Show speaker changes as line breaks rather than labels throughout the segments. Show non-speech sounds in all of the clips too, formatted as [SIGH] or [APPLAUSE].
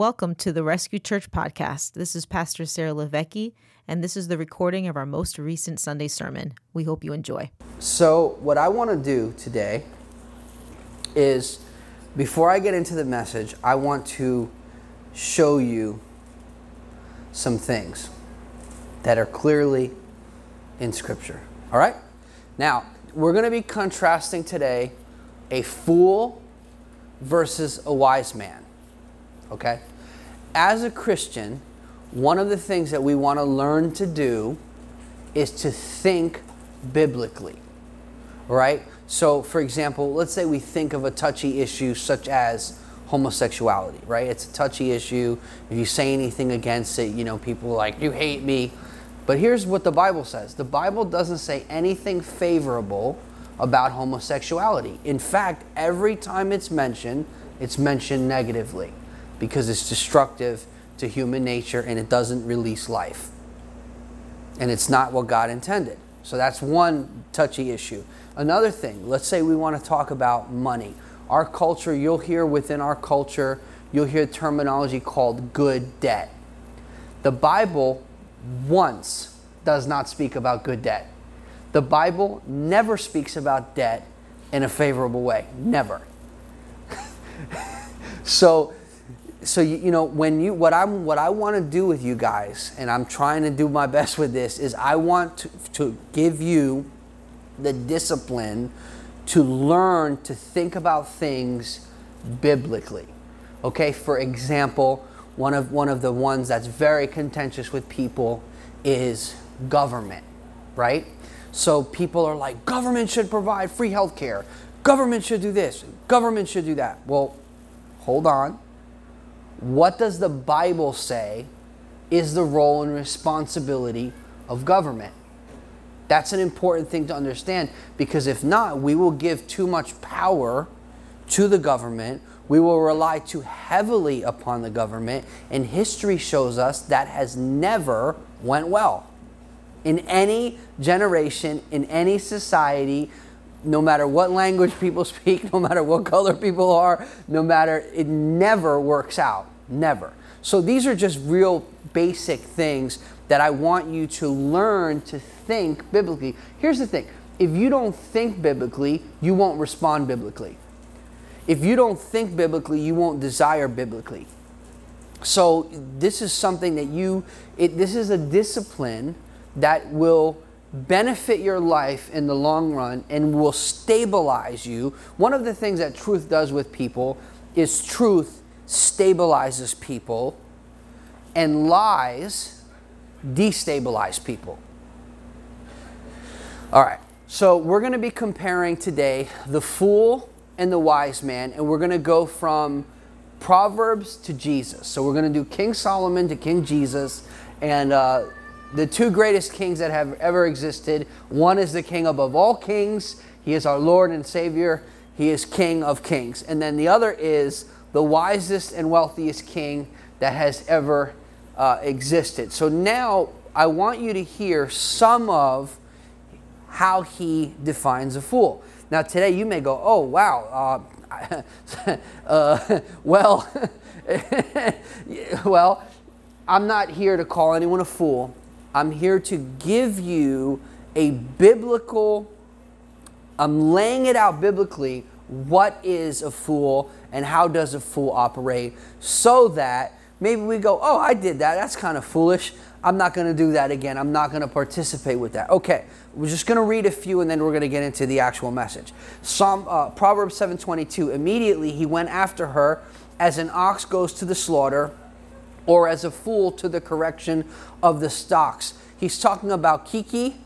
Welcome to the Rescue Church podcast. This is Pastor Sarah LiVecchi, and this is the recording of our most recent Sunday sermon. We hope you enjoy.
So, what I want to do today is before I get into the message, I want to show you some things that are clearly in Scripture. All right? Now, we're going to be contrasting today a fool versus a wise man. Okay? As a Christian, one of the things that we want to learn to do is to think biblically. Right? So, for example, let's say we think of a touchy issue such as homosexuality, right? It's a touchy issue. If you say anything against it, you know, people are like, you hate me. But here's what the Bible says the Bible doesn't say anything favorable about homosexuality. In fact, every time it's mentioned, it's mentioned negatively because it's destructive to human nature and it doesn't release life. And it's not what God intended. So that's one touchy issue. Another thing, let's say we want to talk about money. Our culture, you'll hear within our culture, you'll hear terminology called good debt. The Bible once does not speak about good debt. The Bible never speaks about debt in a favorable way. Never. [LAUGHS] so so you, you know when you what I'm what I want to do with you guys, and I'm trying to do my best with this, is I want to, to give you the discipline to learn to think about things biblically. Okay, for example, one of one of the ones that's very contentious with people is government, right? So people are like, government should provide free health care. Government should do this. Government should do that. Well, hold on what does the Bible say is the role and responsibility of government? That's an important thing to understand because if not, we will give too much power to the government. We will rely too heavily upon the government, and history shows us that has never went well. In any generation, in any society, no matter what language [LAUGHS] people speak, no matter what color people are, no matter, it never works out. Never. So these are just real basic things that I want you to learn to think biblically. Here's the thing if you don't think biblically, you won't respond biblically. If you don't think biblically, you won't desire biblically. So this is something that you, it, this is a discipline that will benefit your life in the long run and will stabilize you. One of the things that truth does with people is truth stabilizes people, and lies destabilize people. All right, so we're going to be comparing today the fool and the wise man, and we're going to go from Proverbs to Jesus. So we're going to do King Solomon to King Jesus, and uh, the two greatest kings that have ever existed. One is the king above all kings, he is our Lord and Savior, he is King of kings. And then the other is the wisest and wealthiest king that has ever uh, existed. So now I want you to hear some of how he defines a fool. Now, today you may go, oh, wow, uh, [LAUGHS] uh, [LAUGHS] well, [LAUGHS] well, I'm not here to call anyone a fool. I'm here to give you a biblical, I'm laying it out biblically what is a fool and how does a fool operate so that maybe we go, oh, I did that. That's kind of foolish. I'm not going to do that again. I'm not going to participate with that. Okay, we're just going to read a few and then we're going to get into the actual message. Psalm uh, Proverbs 7:22. Immediately he went after her as an ox goes to the slaughter, or as a fool to the correction of the stocks. He's talking about Kiki.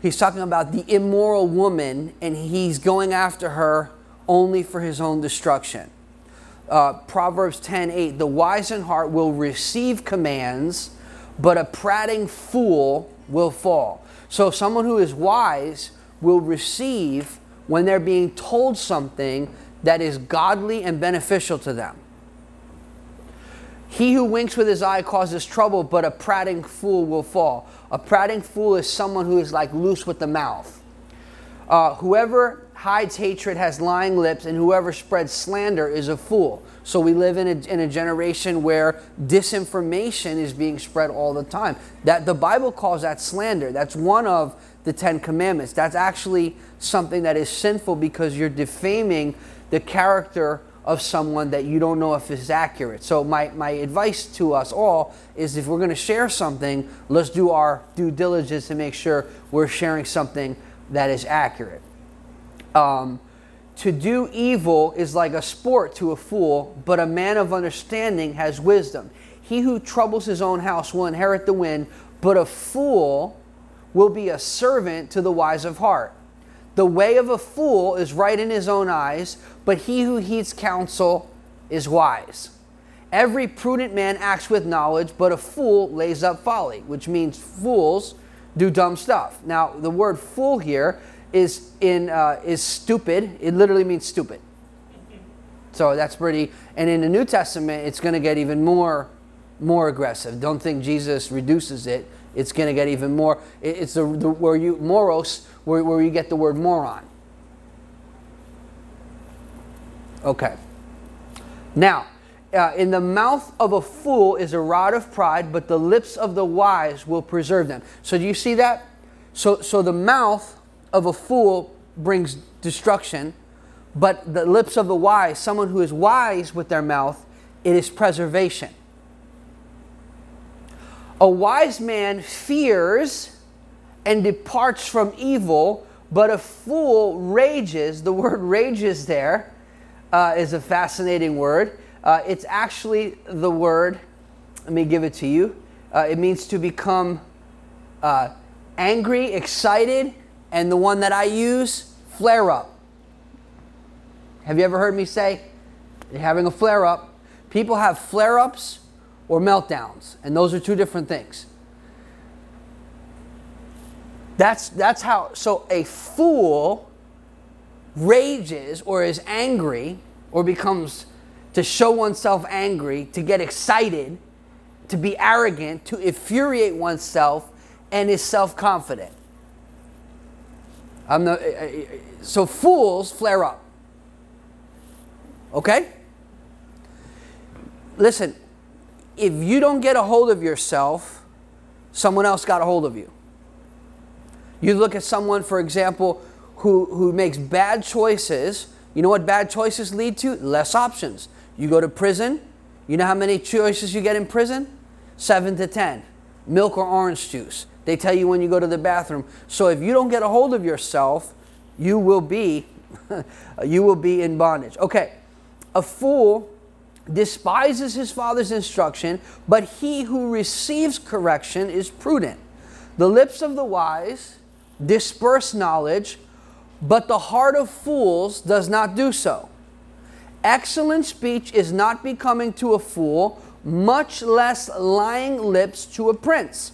He's talking about the immoral woman, and he's going after her only for his own destruction. Uh, Proverbs 10 8, the wise in heart will receive commands, but a prating fool will fall. So, someone who is wise will receive when they're being told something that is godly and beneficial to them. He who winks with his eye causes trouble, but a prating fool will fall. A prating fool is someone who is like loose with the mouth. Uh, whoever hides hatred has lying lips, and whoever spreads slander is a fool. So we live in a, in a generation where disinformation is being spread all the time. That the Bible calls that slander. That's one of the Ten Commandments. That's actually something that is sinful because you're defaming the character of someone that you don't know if is accurate. So my, my advice to us all is if we're going to share something, let's do our due diligence to make sure we're sharing something that is accurate. Um, to do evil is like a sport to a fool, but a man of understanding has wisdom. He who troubles his own house will inherit the wind, but a fool will be a servant to the wise of heart. The way of a fool is right in his own eyes, but he who heeds counsel is wise. Every prudent man acts with knowledge, but a fool lays up folly, which means fools do dumb stuff. Now, the word fool here is in uh, is stupid. It literally means stupid. So that's pretty. And in the New Testament, it's going to get even more more aggressive. Don't think Jesus reduces it. It's going to get even more. It's the, the where you moros where, where you get the word moron. Okay. Now, uh, in the mouth of a fool is a rod of pride, but the lips of the wise will preserve them. So do you see that? So, so the mouth of a fool brings destruction, but the lips of the wise, someone who is wise with their mouth, it is preservation. A wise man fears and departs from evil, but a fool rages. The [LAUGHS] word rages there uh, is a fascinating word. Uh, it's actually the word, let me give it to you. Uh, it means to become uh, angry, excited, and the one that I use, flare up. Have you ever heard me say, you're having a flare up? People have flare ups or meltdowns, and those are two different things. That's, that's how, so a fool rages or is angry or becomes to show oneself angry, to get excited, to be arrogant, to infuriate oneself, and is self confident. I'm uh, so fools flare up. Okay? Listen, if you don't get a hold of yourself, someone else got a hold of you. You look at someone, for example, who, who makes bad choices. You know what bad choices lead to? Less options. You go to prison. You know how many choices you get in prison? Seven to ten. Milk or orange juice. They tell you when you go to the bathroom. So if you don't get a hold of yourself, you will be [LAUGHS] you will be in bondage. Okay. A fool despises his father's instruction, but he who receives correction is prudent. The lips of the wise disperse knowledge, but the heart of fools does not do so. Excellent speech is not becoming to a fool, much less lying lips to a prince.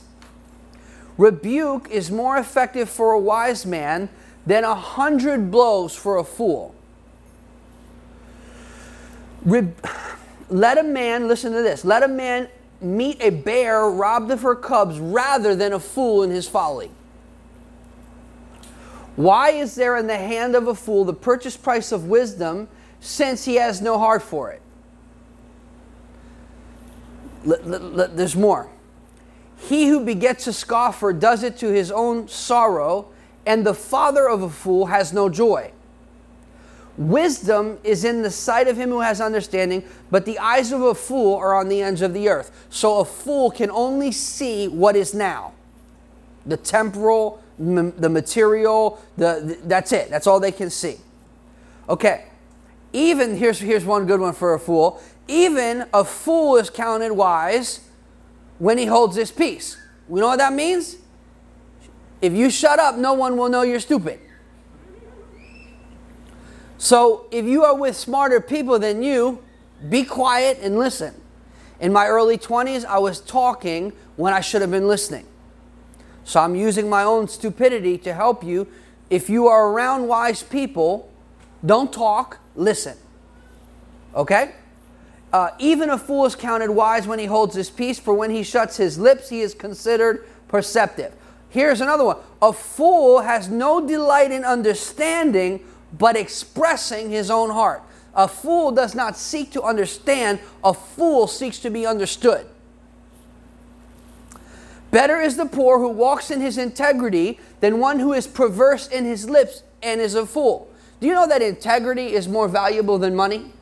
Rebuke is more effective for a wise man than a hundred blows for a fool. Re- let a man, listen to this, let a man meet a bear robbed of her cubs rather than a fool in his folly. Why is there in the hand of a fool the purchase price of wisdom since he has no heart for it? there's more. He who begets a scoffer does it to his own sorrow, and the father of a fool has no joy. Wisdom is in the sight of him who has understanding, but the eyes of a fool are on the ends of the earth. So a fool can only see what is now the temporal, the material, the, the, that's it. That's all they can see. Okay. Even here's here's one good one for a fool. Even a fool is counted wise when he holds his peace. We know what that means? If you shut up, no one will know you're stupid. So if you are with smarter people than you, be quiet and listen. In my early 20s, I was talking when I should have been listening. So I'm using my own stupidity to help you. If you are around wise people, don't talk, listen. Okay? Uh, even a fool is counted wise when he holds his peace, for when he shuts his lips, he is considered perceptive. Here's another one. A fool has no delight in understanding, but expressing his own heart. A fool does not seek to understand, a fool seeks to be understood. Better is the poor who walks in his integrity than one who is perverse in his lips and is a fool. Do you know that integrity is more valuable than money?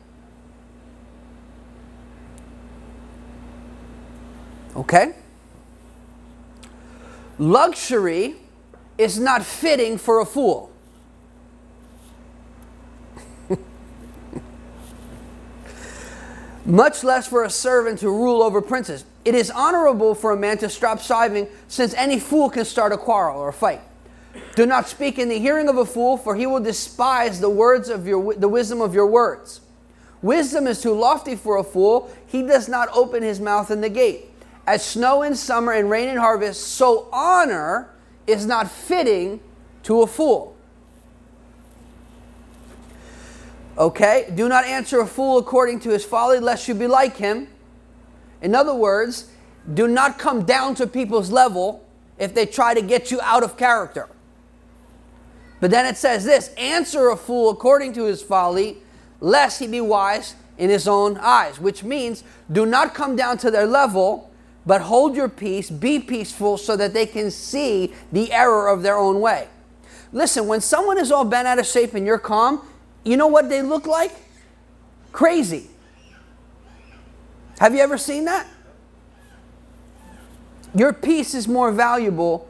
Okay? Luxury is not fitting for a fool. [LAUGHS] Much less for a servant to rule over princes. It is honorable for a man to stop striving, since any fool can start a quarrel or a fight. Do not speak in the hearing of a fool, for he will despise the words of your the wisdom of your words. Wisdom is too lofty for a fool; he does not open his mouth in the gate. As snow in summer and rain in harvest, so honor is not fitting to a fool. Okay? Do not answer a fool according to his folly, lest you be like him. In other words, do not come down to people's level if they try to get you out of character. But then it says this answer a fool according to his folly, lest he be wise in his own eyes, which means do not come down to their level but hold your peace, be peaceful so that they can see the error of their own way. Listen, when someone is all bent out of shape and you're calm, you know what they look like? Crazy. Have you ever seen that? Your peace is more valuable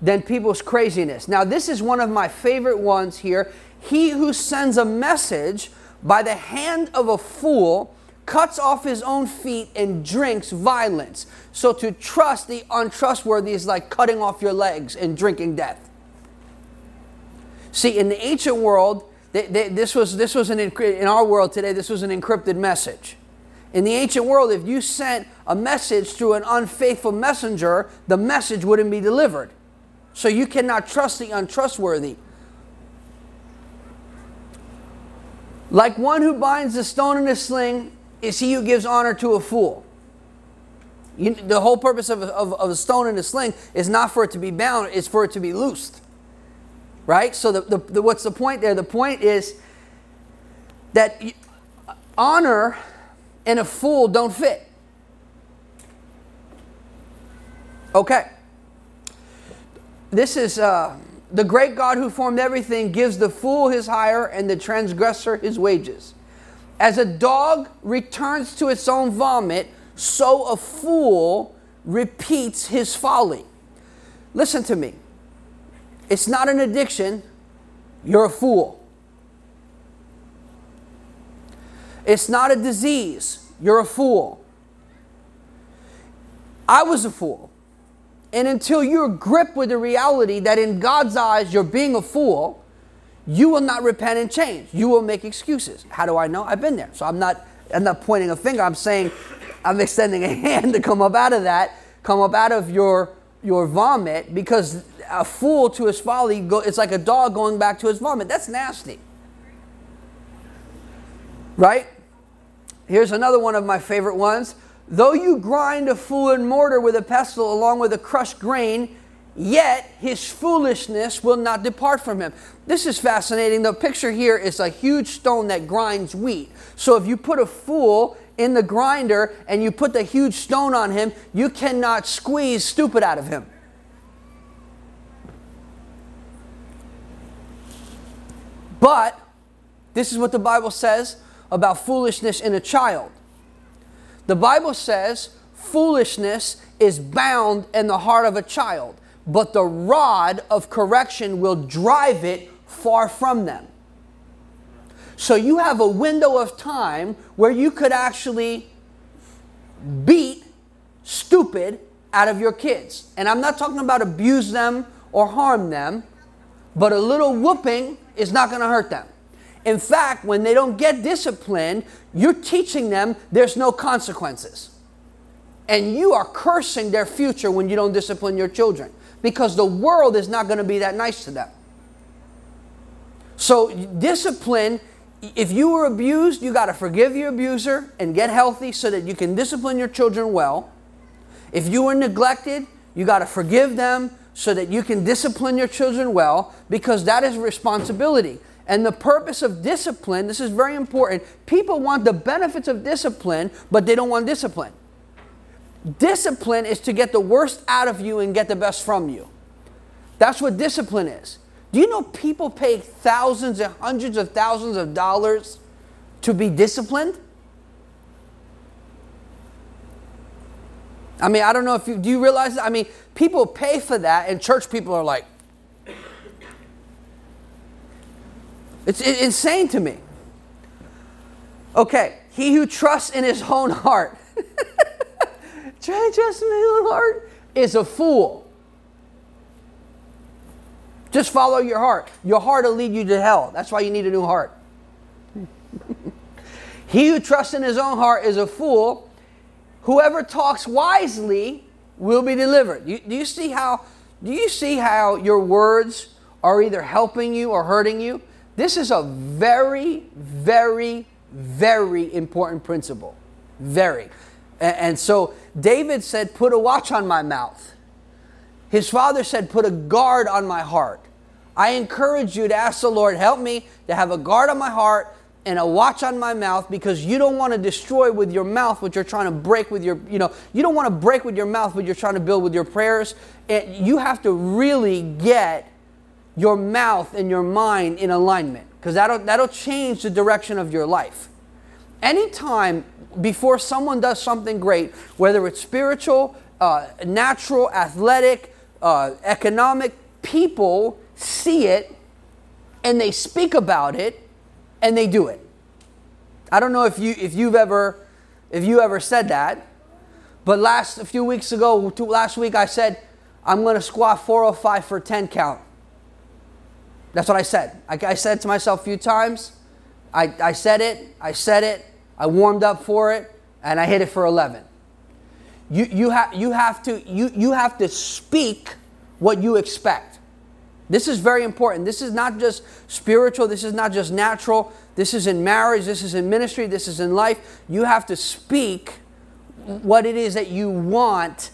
than people's craziness. Now, this is one of my favorite ones here. He who sends a message by the hand of a fool cuts off his own feet and drinks violence. So to trust the untrustworthy is like cutting off your legs and drinking death. See, in the ancient world, they, they, this was this was an in our world today. This was an encrypted message. In the ancient world, if you sent a message through an unfaithful messenger, the message wouldn't be delivered. So you cannot trust the untrustworthy. Like one who binds a stone in a sling is he who gives honor to a fool. You, the whole purpose of, of, of, a stone in a sling is not for it to be bound, it's for it to be loosed. Right? So, the, the, the, what's the point there? The point is that honor and a fool don't fit. Okay. This is uh, the great God who formed everything gives the fool his hire and the transgressor his wages. As a dog returns to its own vomit, so a fool repeats his folly. Listen to me. It's not an addiction, you're a fool. It's not a disease, you're a fool. I was a fool. And until you're gripped with the reality that in God's eyes you're being a fool, you will not repent and change. You will make excuses. How do I know? I've been there. So I'm not I'm not pointing a finger. I'm saying I'm extending a [LAUGHS] hand to come up out of that, come up out of your your vomit because a fool to his folly go, it's like a dog going back to his vomit. That's nasty. Right? Here's another one of my favorite ones. Though you grind a fool in mortar with a pestle along with a crushed grain, yet his foolishness will not depart from him. This is fascinating. The picture here is a huge stone that grinds wheat. So if you put a fool in the grinder and you put the huge stone on him, you cannot squeeze stupid out of him. But this is what the Bible says about foolishness in a child. The Bible says foolishness is bound in the heart of a child but the rod of correction will drive it far from them. So you have a window of time where you could actually beat stupid out of your kids. And I'm not talking about abuse them or harm them, but a little whooping is not going to hurt them. In fact, when they don't get disciplined, you're teaching them there's no consequences. And you are cursing their future when you don't discipline your children because the world is not going to be that nice to them. So, discipline, if you were abused, you got to forgive your abuser and get healthy so that you can discipline your children well. If you were neglected, you got to forgive them so that you can discipline your children well because that is responsibility. And the purpose of discipline, this is very important. People want the benefits of discipline, but they don't want discipline. Discipline is to get the worst out of you and get the best from you. That's what discipline is. Do you know people pay thousands and hundreds of thousands of dollars to be disciplined? I mean, I don't know if you do you realize that? I mean, people pay for that, and church people are like, it's insane to me. Okay, he who trusts in his own heart, [LAUGHS] trust in his own heart, is a fool. Just follow your heart. Your heart will lead you to hell. That's why you need a new heart. [LAUGHS] he who trusts in his own heart is a fool. Whoever talks wisely will be delivered. You, do you see how do you see how your words are either helping you or hurting you? This is a very, very, very important principle. Very. And, so David said, Put a watch on my mouth. His father said, Put a guard on my heart. I encourage you to ask the Lord, help me to have a guard on my heart and a watch on my mouth because you don't want to destroy with your mouth what you're trying to break with your, you know, you don't want to break with your mouth what you're trying to build with your prayers. And you have to really get your mouth and your mind in alignment because that'll, that'll change the direction of your life. Anytime before someone does something great, whether it's spiritual, uh, natural, athletic, uh, economic, people see it and they speak about it and they do it. I don't know if you if you've ever if you ever said that, but last a few weeks ago, last week I said I'm going to squat 405 for 10 count. That's what I said. I, I said to myself a few times. I, I said it. I said it. I warmed up for it, and I hit it for 11. You, you, ha- you, have to, you, you have to speak what you expect. This is very important. This is not just spiritual, this is not just natural. This is in marriage, this is in ministry, this is in life. You have to speak what it is that you want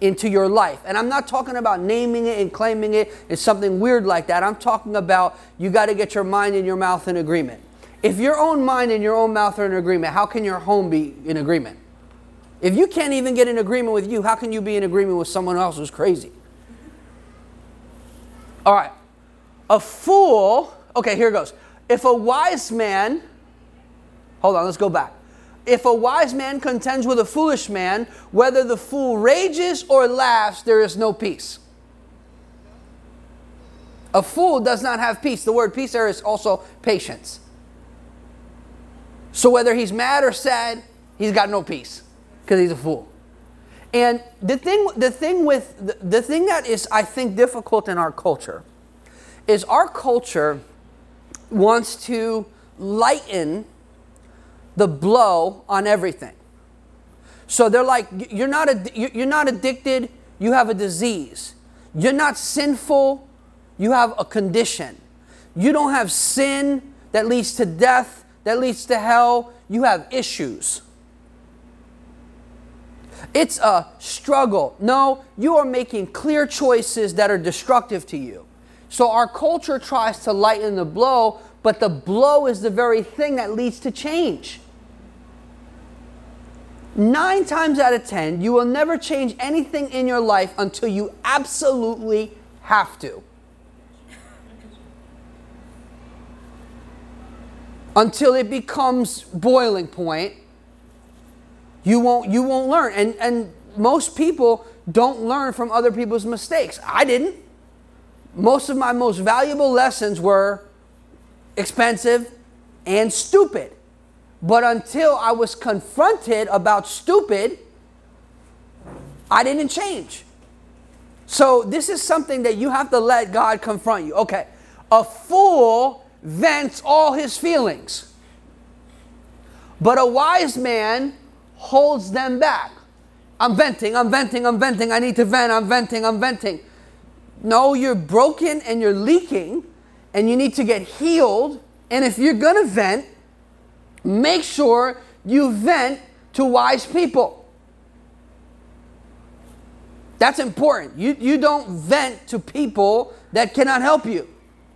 into your life. And I'm not talking about naming it and claiming it. It's something weird like that. I'm talking about you got to get your mind and your mouth in agreement. If your own mind and your own mouth are in agreement, how can your home be in agreement? If you can't even get in agreement with you, how can you be in agreement with someone else who's crazy? All right. A fool, okay, here goes. If a wise man, hold on, let's go back. If a wise man contends with a foolish man, whether the fool rages or laughs, there is no peace. A fool does not have peace. The word peace there is also patience. So whether he's mad or sad, he's got no peace because he's a fool. And the thing, the thing with the, the thing that is, I think, difficult in our culture is our culture wants to lighten the blow on everything. So they're like, you're not, you're not addicted, you have a disease. You're not sinful, you have a condition. You don't have sin that leads to death, that leads to hell, you have issues. It's a struggle. No, you are making clear choices that are destructive to you. So our culture tries to lighten the blow, but the blow is the very thing that leads to change. Nine times out of ten, you will never change anything in your life until you absolutely have to. Until it becomes boiling point you won't you won't learn. And and most people don't learn from other people's mistakes. I didn't. Most of my most valuable lessons were expensive and stupid. But until I was confronted about stupid, I didn't change. So this is something that you have to let God confront you. Okay. A fool vents all his feelings. But a wise man holds them back. I'm venting, I'm venting, I'm venting, I need to vent, I'm venting, I'm venting. No, you're broken and you're leaking and you need to get healed. And if you're going to vent, make sure you vent to wise people. That's important. You, you don't vent to people that cannot help you,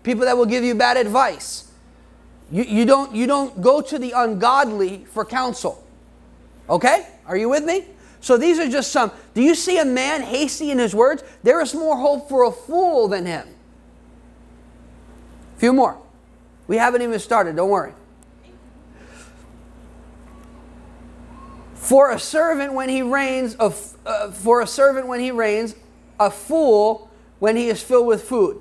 people that will give you bad advice. You, you, don't, you don't go to the ungodly for counsel. Okay? Are you with me? So these are just some. Do you see a man hasty in his words? There is more hope for a fool than him. A few more. We haven't even started, don't worry. For a servant when he reigns, uh, for a servant when he reigns, a fool when he is filled with food.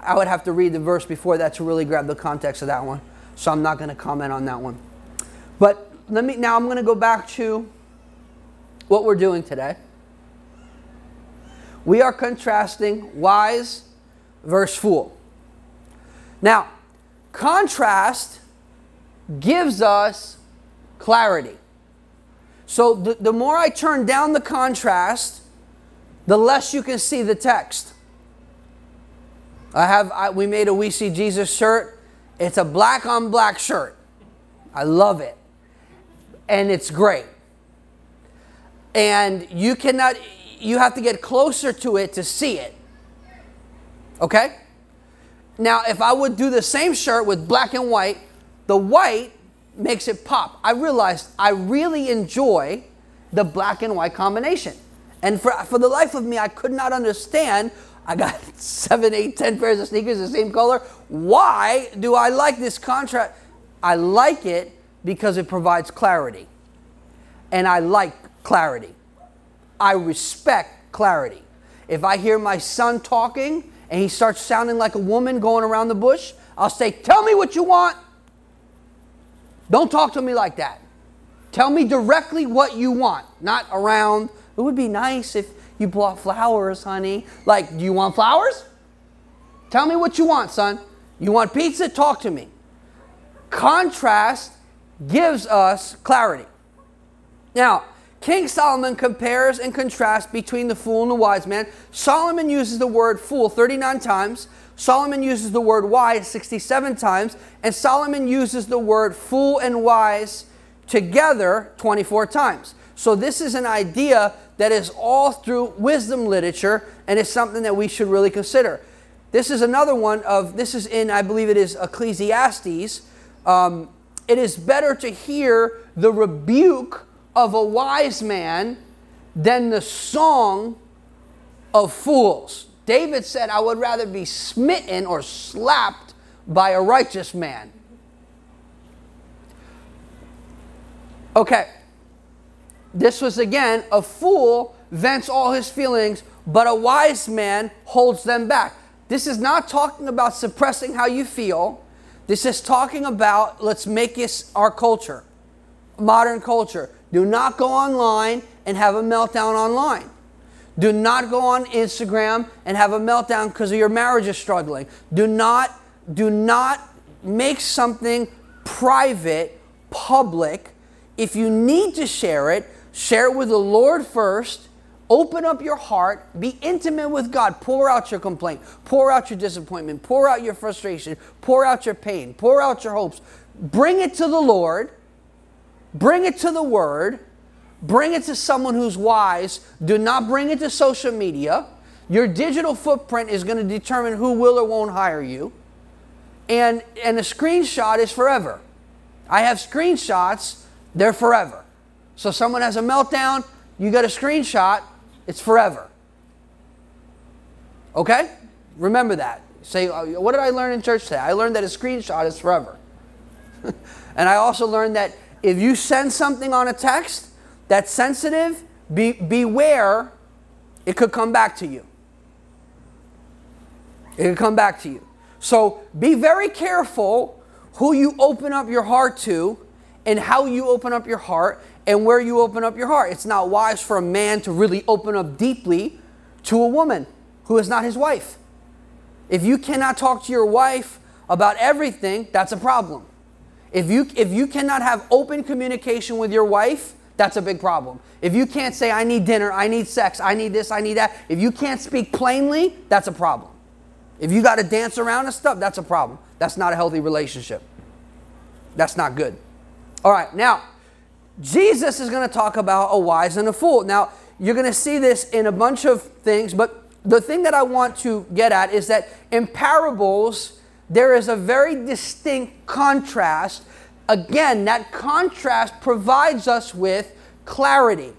I would have to read the verse before that to really grab the context of that one. So I'm not going to comment on that one. But let me now I'm going to go back to what we're doing today. We are contrasting wise versus fool. Now, contrast gives us clarity. So the, the more I turn down the contrast, the less you can see the text. I have I, we made a We See Jesus shirt. It's a black on black shirt. I love it. And it's great. And you cannot you have to get closer to it to see it. Okay? Now, if I would do the same shirt with black and white, the white makes it pop. I realized I really enjoy the black and white combination. And for, for the life of me, I could not understand. I got seven, eight, ten pairs of sneakers the same color. Why do I like this contrast? I like it because it provides clarity. And I like clarity. I respect clarity. If I hear my son talking and he starts sounding like a woman going around the bush, I'll say, Tell me what you want. Don't talk to me like that. Tell me directly what you want, not around. It would be nice if you brought flowers, honey. Like, do you want flowers? Tell me what you want, son. You want pizza? Talk to me. Contrast gives us clarity. Now, King Solomon compares and contrasts between the fool and the wise man. Solomon uses the word fool 39 times. Solomon uses the word wise 67 times, and Solomon uses the word fool and wise together 24 times. So, this is an idea that is all through wisdom literature and it's something that we should really consider. This is another one of, this is in, I believe it is Ecclesiastes. Um, it is better to hear the rebuke of a wise man than the song of fools. David said, I would rather be smitten or slapped by a righteous man. Okay. This was again, a fool vents all his feelings, but a wise man holds them back. This is not talking about suppressing how you feel. This is talking about let's make this our culture, modern culture. Do not go online and have a meltdown online. Do not go on Instagram and have a meltdown because your marriage is struggling. Do not, do not make something private public. If you need to share it, share with the Lord first. Open up your heart, be intimate with God. Pour out your complaint, pour out your disappointment, pour out your frustration, pour out your pain, pour out your hopes. Bring it to the Lord, bring it to the Word, Bring it to someone who's wise. Do not bring it to social media. Your digital footprint is going to determine who will or won't hire you. And, and a screenshot is forever. I have screenshots, they're forever. So someone has a meltdown, you get a screenshot, it's forever. Okay? Remember that. Say, uh, what did I learn in church today? I learned that a screenshot is forever. [LAUGHS] and I also learned that if you send something on a text, that's sensitive, be, beware, it could come back to you. It could come back to you. So be very careful who you open up your heart to and how you open up your heart and where you open up your heart. It's not wise for a man to really open up deeply to a woman who is not his wife. If you cannot talk to your wife about everything, that's a problem. If you, if you cannot have open communication with your wife, that's a big problem. If you can't say, I need dinner, I need sex, I need this, I need that, if you can't speak plainly, that's a problem. If you got to dance around and stuff, that's a problem. That's not a healthy relationship. That's not good. All right, now, Jesus is going to talk about a wise and a fool. Now, you're going to see this in a bunch of things, but the thing that I want to get at is that in parables, there is a very distinct contrast. Again, that contrast provides us with clarity.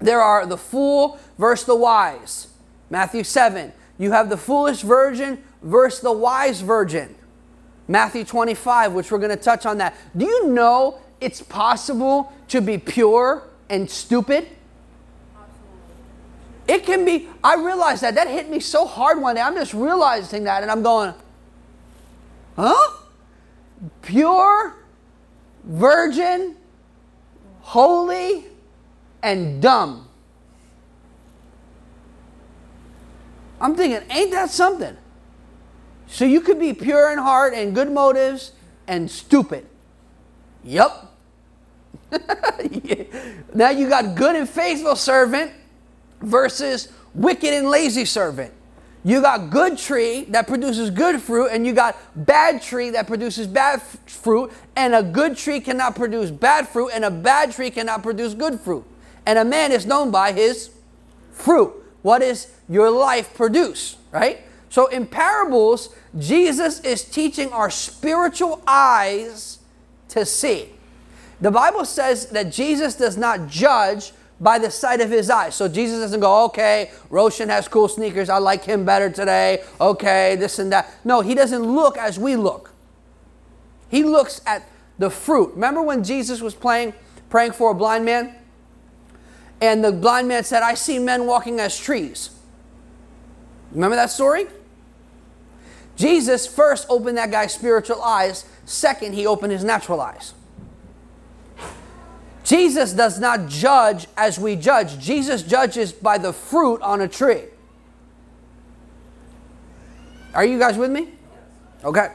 There are the fool versus the wise. Matthew 7. You have the foolish virgin versus the wise virgin. Matthew 25, which we're going to touch on that. Do you know it's possible to be pure and stupid? It can be, I realized that. That hit me so hard one day. I'm just realizing that and I'm going, huh? Pure, virgin, holy, and dumb. I'm thinking, ain't that something? So you could be pure in heart and good motives and stupid. Yep. [LAUGHS] now you got good and faithful servant versus wicked and lazy servant. You got good tree that produces good fruit, and you got bad tree that produces bad f- fruit, and a good tree cannot produce bad fruit, and a bad tree cannot produce good fruit. And a man is known by his fruit. What does your life produce, right? So in parables, Jesus is teaching our spiritual eyes to see. The Bible says that Jesus does not judge by the sight of his eyes. So Jesus doesn't go, okay, Roshan has cool sneakers. I like him better today. Okay, this and that. No, he doesn't look as we look. He looks at the fruit. Remember when Jesus was playing, praying for a blind man? And the blind man said, I see men walking as trees. Remember that story? Jesus first opened that guy's spiritual eyes. Second, he opened his natural eyes. Jesus does not judge as we judge. Jesus judges by the fruit on a tree. Are you guys with me? Okay.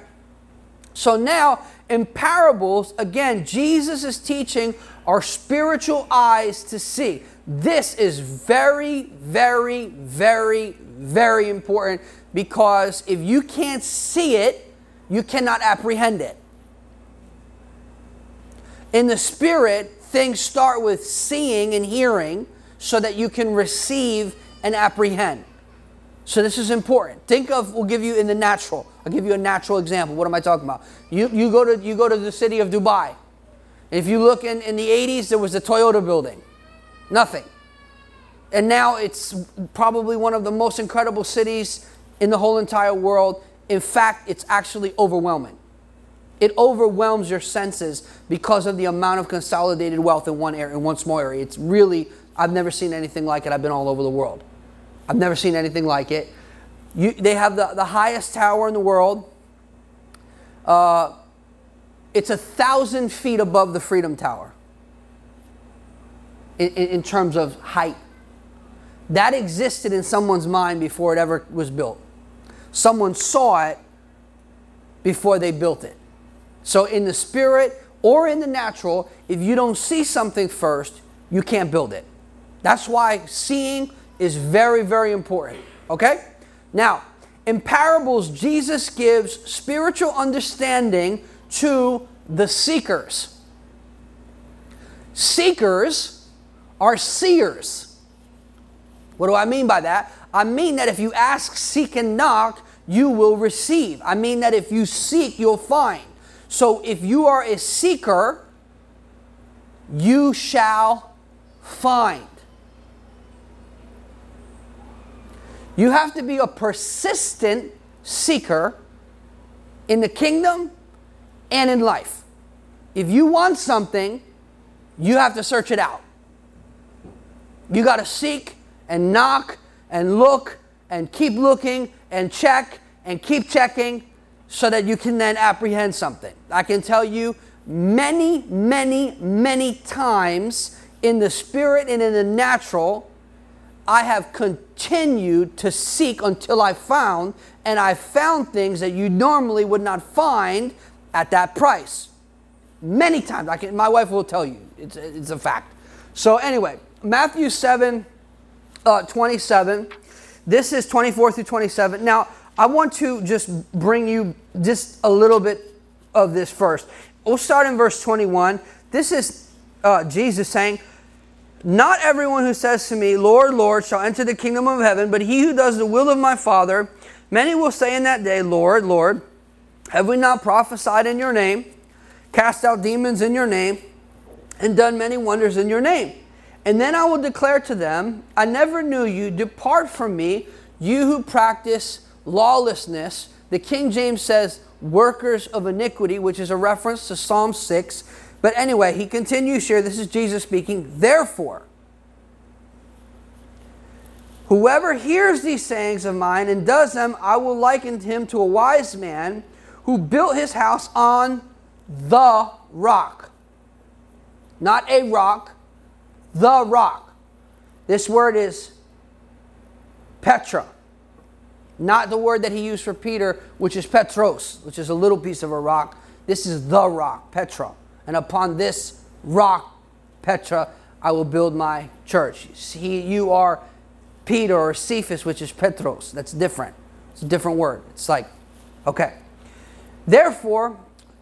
So now, in parables, again, Jesus is teaching our spiritual eyes to see. This is very, very, very, very important because if you can't see it, you cannot apprehend it. In the spirit, things start with seeing and hearing so that you can receive and apprehend. So this is important. Think of we'll give you in the natural. I'll give you a natural example. What am I talking about? You, you go to you go to the city of Dubai. If you look in, in the 80s, there was the Toyota building. Nothing. And now it's probably one of the most incredible cities in the whole entire world. In fact, it's actually overwhelming. It overwhelms your senses because of the amount of consolidated wealth in one area, in one small area. It's really, I've never seen anything like it. I've been all over the world. I've never seen anything like it. You, they have the, the highest tower in the world. Uh, it's a thousand feet above the Freedom Tower in, in, in terms of height. That existed in someone's mind before it ever was built. Someone saw it before they built it. So, in the spirit or in the natural, if you don't see something first, you can't build it. That's why seeing is very, very important. Okay? Now, in parables, Jesus gives spiritual understanding to the seekers. Seekers are seers. What do I mean by that? I mean that if you ask, seek, and knock, you will receive. I mean that if you seek, you'll find. So if you are a seeker, you shall find. You have to be a persistent seeker in the kingdom and in life. If you want something, you have to search it out. You got to seek and knock and look and keep looking and check and keep checking so that you can then apprehend something. I can tell you many, many, many times in the spirit and in the natural, I have continued to seek until I found, and I found things that you normally would not find at that price. Many times. I can, my wife will tell you. It's, it's a fact. So, anyway, Matthew 7 uh, 27. This is 24 through 27. Now, I want to just bring you just a little bit of this first. We'll start in verse 21. This is uh, Jesus saying, Not everyone who says to me, Lord, Lord, shall enter the kingdom of heaven, but he who does the will of my Father. Many will say in that day, Lord, Lord, Have we not prophesied in your name, cast out demons in your name, and done many wonders in your name? And then I will declare to them, I never knew you. Depart from me, you who practice lawlessness. The King James says, workers of iniquity, which is a reference to Psalm 6. But anyway, he continues here. This is Jesus speaking. Therefore, whoever hears these sayings of mine and does them, I will liken him to a wise man who built his house on the rock. Not a rock, the rock. This word is Petra. Not the word that he used for Peter, which is Petros, which is a little piece of a rock. This is the rock, Petra. And upon this rock, Petra, I will build my church. He, you are Peter or Cephas, which is Petros. That's different. It's a different word. It's like, okay. Therefore,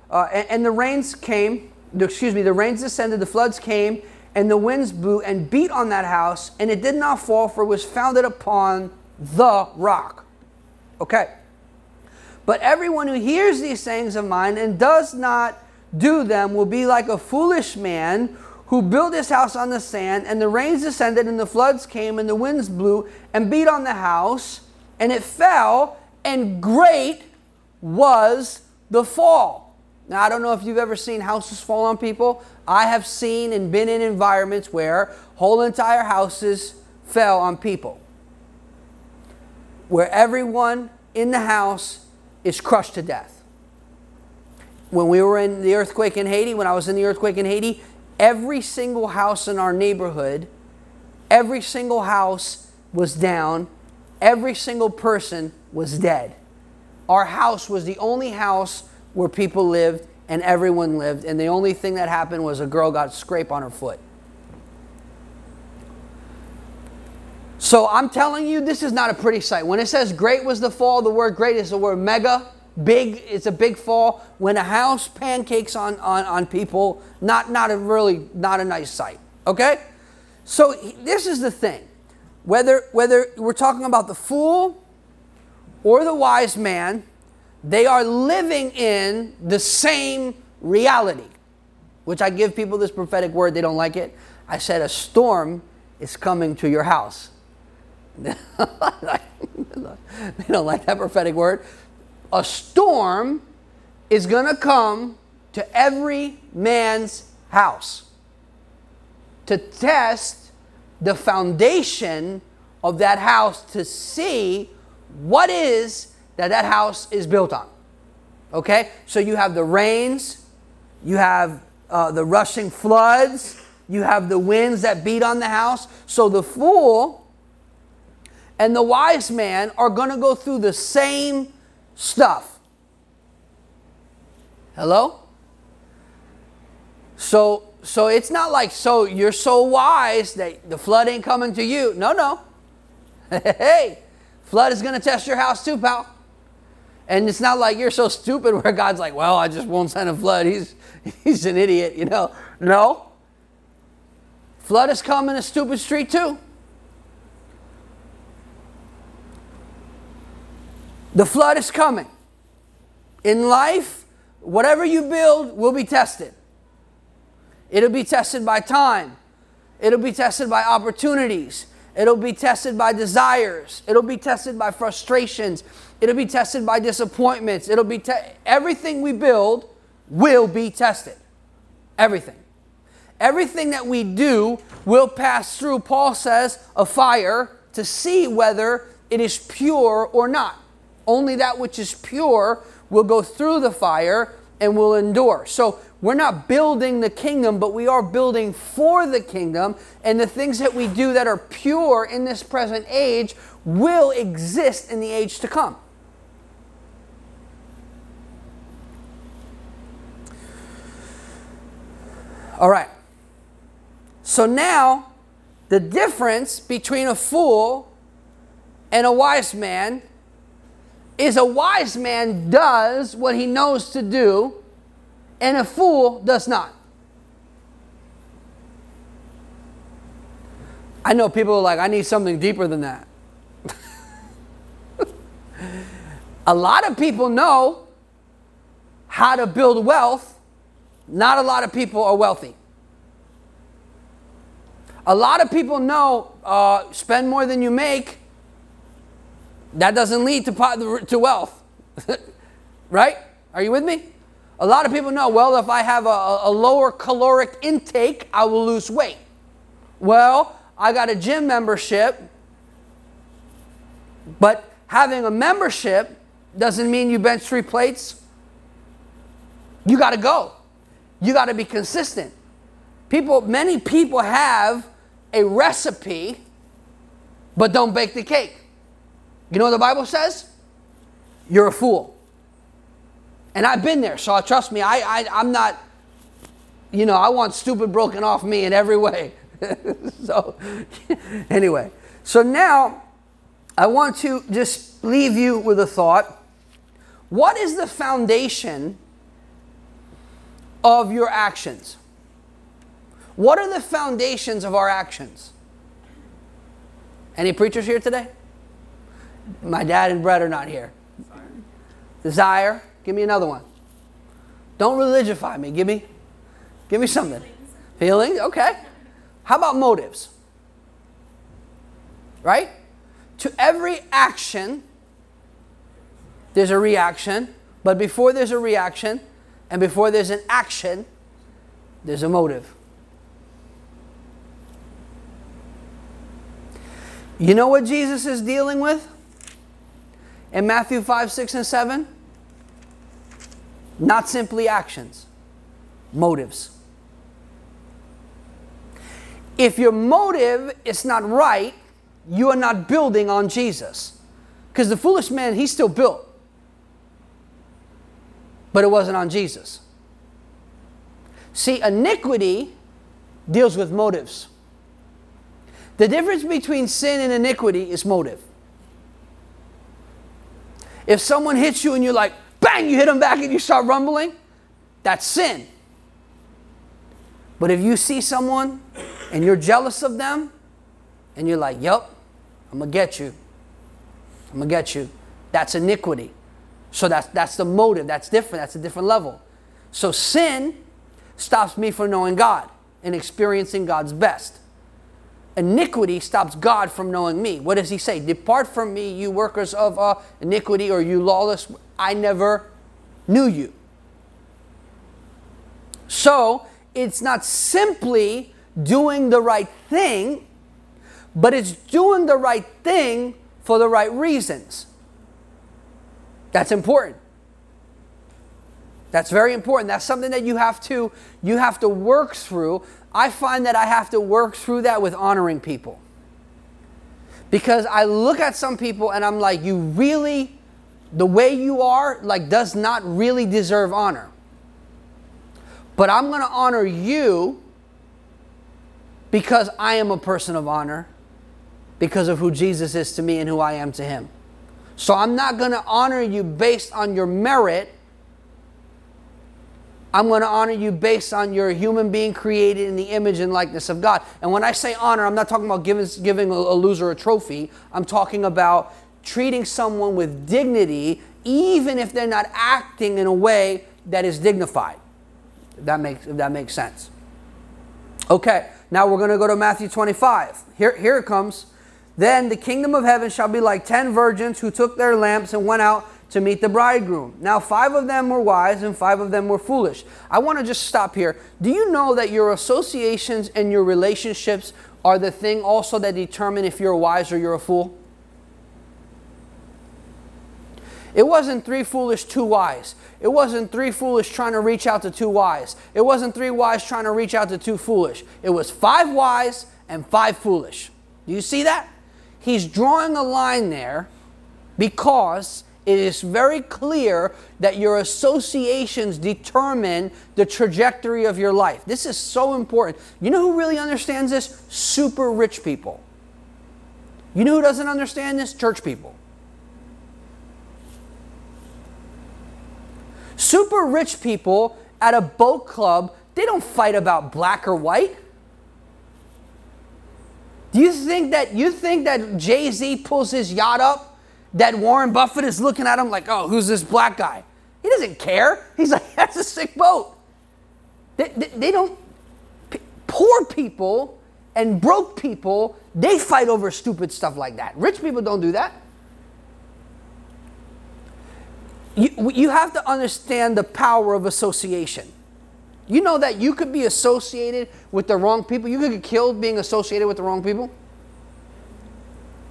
uh, and, and the rains came, excuse me, the rains descended, the floods came, and the winds blew and beat on that house, and it did not fall, for it was founded upon the rock. Okay. But everyone who hears these sayings of mine and does not do them will be like a foolish man who built his house on the sand, and the rains descended, and the floods came, and the winds blew and beat on the house, and it fell, and great was the fall. Now, I don't know if you've ever seen houses fall on people. I have seen and been in environments where whole entire houses fell on people where everyone in the house is crushed to death. When we were in the earthquake in Haiti, when I was in the earthquake in Haiti, every single house in our neighborhood, every single house was down, every single person was dead. Our house was the only house where people lived and everyone lived, and the only thing that happened was a girl got scrape on her foot. So I'm telling you, this is not a pretty sight. When it says great was the fall, the word great is the word mega. Big, it's a big fall. When a house pancakes on, on, on people, not, not a really, not a nice sight. Okay? So this is the thing. Whether, whether we're talking about the fool or the wise man, they are living in the same reality. Which I give people this prophetic word, they don't like it. I said, a storm is coming to your house. [LAUGHS] they don't like that prophetic word. A storm is going to come to every man's house to test the foundation of that house to see what is that that house is built on. Okay? So you have the rains, you have uh, the rushing floods, you have the winds that beat on the house. So the fool and the wise man are going to go through the same stuff. Hello? So so it's not like so you're so wise that the flood ain't coming to you. No, no. [LAUGHS] hey, flood is going to test your house too, pal. And it's not like you're so stupid where God's like, well, I just won't send a flood. He's he's an idiot, you know. No. Flood is coming a stupid street too. The flood is coming. In life, whatever you build will be tested. It'll be tested by time. It'll be tested by opportunities. It'll be tested by desires. It'll be tested by frustrations. It'll be tested by disappointments. It'll be te- everything we build will be tested. Everything. Everything that we do will pass through, Paul says, a fire to see whether it is pure or not. Only that which is pure will go through the fire and will endure. So we're not building the kingdom, but we are building for the kingdom. And the things that we do that are pure in this present age will exist in the age to come. All right. So now, the difference between a fool and a wise man is a wise man does what he knows to do, and a fool does not. I know people are like, I need something deeper than that. [LAUGHS] a lot of people know how to build wealth, not a lot of people are wealthy. A lot of people know uh, spend more than you make. That doesn't lead to, to wealth. [LAUGHS] right? Are you with me? A lot of people know, well, if I have a, a lower caloric intake, I will lose weight. Well, I got a gym membership, but having a membership doesn't mean you bench three plates. You got to go. You got to be consistent. People, many people have a recipe, but don't bake the cake. You know what the Bible says? You're a fool. And I've been there, so trust me, I, I, I'm not, you know, I want stupid broken off me in every way. [LAUGHS] so, [LAUGHS] anyway, so now I want to just leave you with a thought. What is the foundation of your actions? What are the foundations of our actions? Any preachers here today? My dad and Brett are not here. Desire. Give me another one. Don't religify me. Give me, give me something. Feelings. Okay. How about motives? Right? To every action, there's a reaction. But before there's a reaction, and before there's an action, there's a motive. You know what Jesus is dealing with in Matthew 5, 6, and 7? Not simply actions, motives. If your motive is not right, you are not building on Jesus. Because the foolish man, he still built, but it wasn't on Jesus. See, iniquity deals with motives. The difference between sin and iniquity is motive. If someone hits you and you're like, bang, you hit them back and you start rumbling, that's sin. But if you see someone and you're jealous of them and you're like, yup, I'm going to get you, I'm going to get you, that's iniquity. So that's, that's the motive. That's different. That's a different level. So sin stops me from knowing God and experiencing God's best iniquity stops God from knowing me. What does he say? Depart from me, you workers of uh, iniquity, or you lawless. I never knew you. So it's not simply doing the right thing, but it's doing the right thing for the right reasons. That's important. That's very important. That's something that you have to you have to work through I find that I have to work through that with honoring people. Because I look at some people and I'm like, you really, the way you are, like, does not really deserve honor. But I'm going to honor you because I am a person of honor, because of who Jesus is to me and who I am to him. So I'm not going to honor you based on your merit. I'm going to honor you based on your human being created in the image and likeness of God. And when I say honor, I'm not talking about giving, giving a, loser a trophy. I'm talking about treating someone with dignity, even if they're not acting in a way that is dignified. If that makes, if that makes sense. Okay, now we're going to go to Matthew 25. Here, here it comes. Then the kingdom of heaven shall be like ten virgins who took their lamps and went out to meet the bridegroom. Now, five of them were wise and five of them were foolish. I want to just stop here. Do you know that your associations and your relationships are the thing also that determine if you're wise or you're a fool? It wasn't three foolish, two wise. It wasn't three foolish trying to reach out to two wise. It wasn't three wise trying to reach out to two foolish. It was five wise and five foolish. Do you see that? He's drawing a line there because it is very clear that your associations determine the trajectory of your life. This is so important. You know who really understands this? Super rich people. You know who doesn't understand this? Church people. Super rich people at a boat club, they don't fight about black or white. You think that you think that Jay-Z pulls his yacht up that Warren Buffett is looking at him like, oh, who's this black guy? He doesn't care. He's like, [LAUGHS] that's a sick boat. They, they, they don't, poor people and broke people, they fight over stupid stuff like that. Rich people don't do that. You, you have to understand the power of association. You know that you could be associated with the wrong people. You could get killed being associated with the wrong people.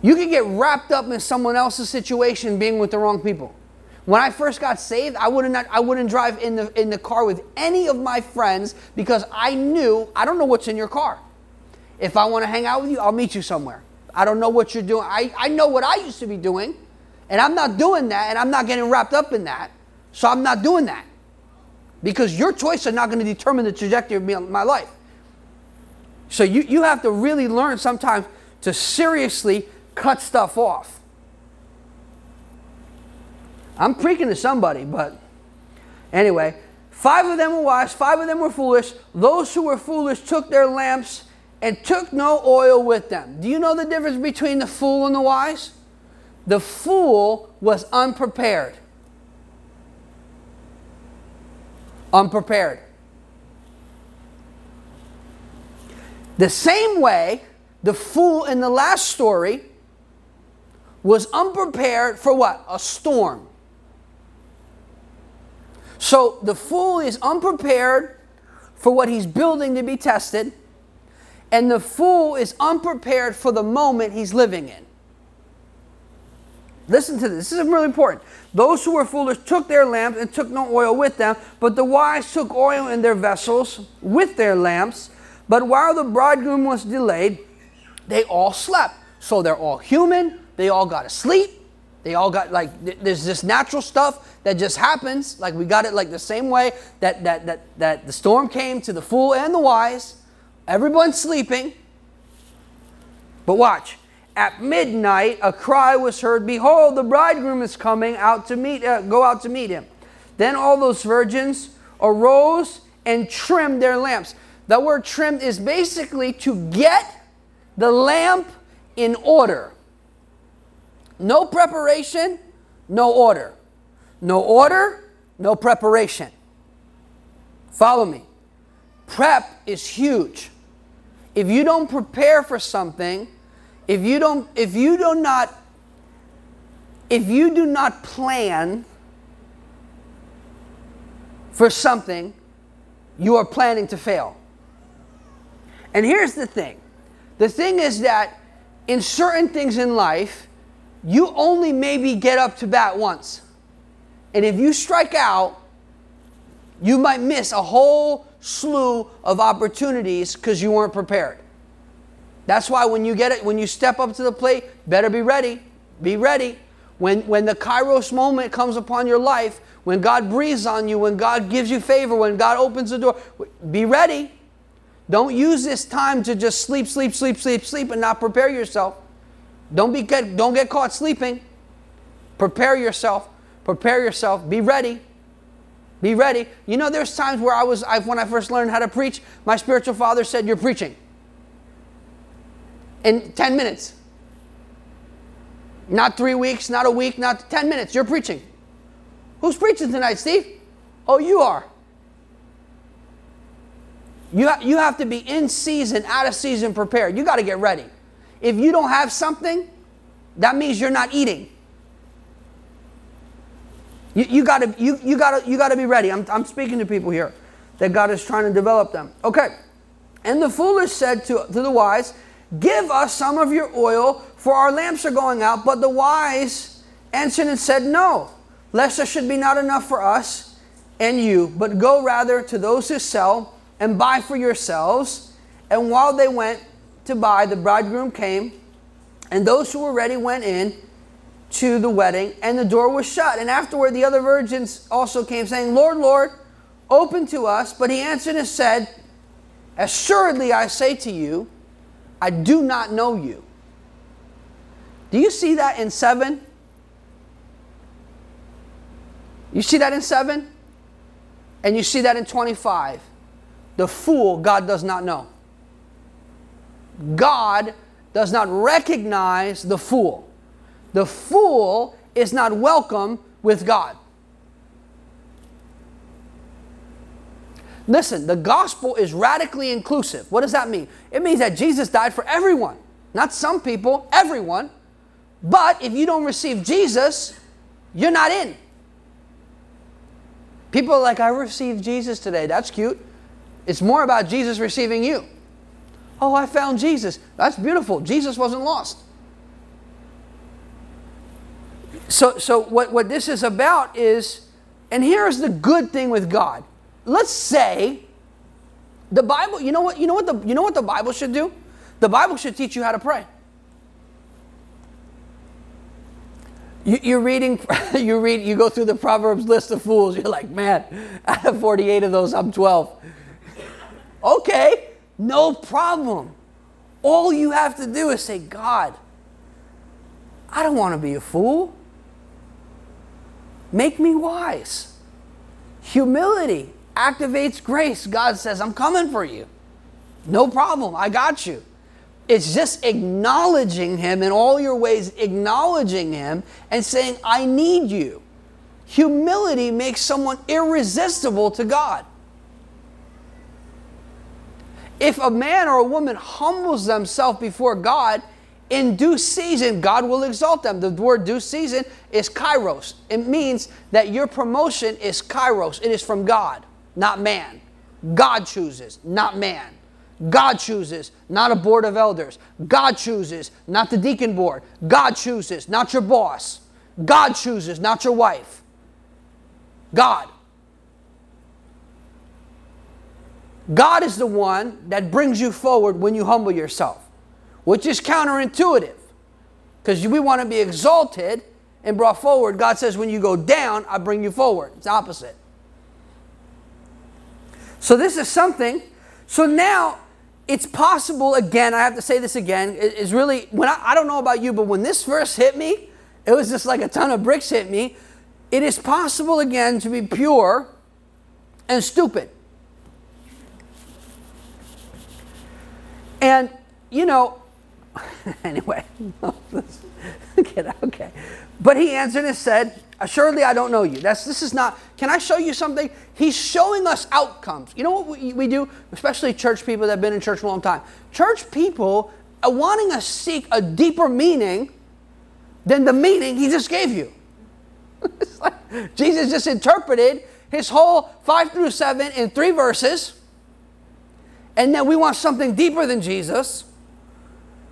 You could get wrapped up in someone else's situation being with the wrong people. When I first got saved, I wouldn't I wouldn't drive in the in the car with any of my friends because I knew I don't know what's in your car. If I want to hang out with you, I'll meet you somewhere. I don't know what you're doing. I, I know what I used to be doing, and I'm not doing that, and I'm not getting wrapped up in that. So I'm not doing that because your choices are not going to determine the trajectory of my life. So you, you have to really learn sometimes to seriously cut stuff off. I'm preaching to somebody, but anyway, five of them were wise, five of them were foolish. Those who were foolish took their lamps and took no oil with them. Do you know the difference between the fool and the wise? The fool was unprepared. Unprepared. The same way the fool in the last story was unprepared for what? A storm. So the fool is unprepared for what he's building to be tested, and the fool is unprepared for the moment he's living in. Listen to this. This is really important. Those who were foolish took their lamps and took no oil with them, but the wise took oil in their vessels with their lamps. But while the bridegroom was delayed, they all slept. So they're all human. They all got to sleep. They all got like there's this natural stuff that just happens. Like we got it like the same way that that that that the storm came to the fool and the wise. Everyone's sleeping. But watch. At midnight, a cry was heard, Behold, the bridegroom is coming out to meet, uh, go out to meet him. Then all those virgins arose and trimmed their lamps. The word trimmed is basically to get the lamp in order. No preparation, no order. No order, no preparation. Follow me. Prep is huge. If you don't prepare for something, if you don't if you do not if you do not plan for something, you are planning to fail. And here's the thing. The thing is that in certain things in life, you only maybe get up to bat once. And if you strike out, you might miss a whole slew of opportunities because you weren't prepared. That's why when you get it, when you step up to the plate, better be ready. Be ready. When, when the kairos moment comes upon your life, when God breathes on you, when God gives you favor, when God opens the door, be ready. Don't use this time to just sleep, sleep, sleep, sleep, sleep, and not prepare yourself. Don't be get, don't get caught sleeping. Prepare yourself. Prepare yourself. Be ready. Be ready. You know, there's times where I was, I, when I first learned how to preach, my spiritual father said, "You're preaching." In 10 minutes. Not three weeks, not a week, not 10 minutes. You're preaching. Who's preaching tonight, Steve? Oh, you are. You, ha- you have to be in season, out of season prepared. You got to get ready. If you don't have something, that means you're not eating. You, you gotta you, you gotta you gotta be ready. I'm, I'm speaking to people here that God is trying to develop them. Okay. And the foolish said to, to the wise, Give us some of your oil, for our lamps are going out. But the wise answered and said, No, lest there should be not enough for us and you, but go rather to those who sell and buy for yourselves. And while they went to buy, the bridegroom came, and those who were ready went in to the wedding, and the door was shut. And afterward, the other virgins also came, saying, Lord, Lord, open to us. But he answered and said, Assuredly I say to you, I do not know you. Do you see that in 7? You see that in 7? And you see that in 25. The fool God does not know. God does not recognize the fool. The fool is not welcome with God. Listen, the gospel is radically inclusive. What does that mean? It means that Jesus died for everyone, not some people, everyone. But if you don't receive Jesus, you're not in. People are like, I received Jesus today. That's cute. It's more about Jesus receiving you. Oh, I found Jesus. That's beautiful. Jesus wasn't lost. So, so what, what this is about is, and here's the good thing with God. Let's say the Bible, you know what, you know what the you know what the Bible should do? The Bible should teach you how to pray. You, are reading, [LAUGHS] you read, you go through the Proverbs list of fools. You're like, man, [LAUGHS] out of 48 of those, I'm 12. okay, no problem. All you have to do is say, God, I don't want to be a fool. Make me wise. Humility activates grace. God says, I'm coming for you. No problem. I got you. It's just acknowledging Him in all your ways, acknowledging Him and saying, I need you. Humility makes someone irresistible to God. If a man or a woman humbles themselves before God, in due season, God will exalt them. The word due season is kairos. It means that your promotion is kairos, it is from God, not man. God chooses, not man. God chooses, not a board of elders. God chooses, not the deacon board. God chooses, not your boss. God chooses, not your wife. God. God is the one that brings you forward when you humble yourself, which is counterintuitive because we want to be exalted and brought forward. God says, when you go down, I bring you forward. It's opposite. So, this is something. So now it's possible again i have to say this again is really when I, I, don't know about you but when this verse hit me it was just like a ton of bricks hit me it is possible again to be pure and stupid and you know [LAUGHS] anyway [LAUGHS] okay but he answered and said Assuredly, I don't know you. That's this is not. Can I show you something? He's showing us outcomes. You know what we, we do, especially church people that have been in church a long time. Church people are wanting to seek a deeper meaning than the meaning he just gave you. [LAUGHS] like Jesus just interpreted his whole five through seven in three verses, and then we want something deeper than Jesus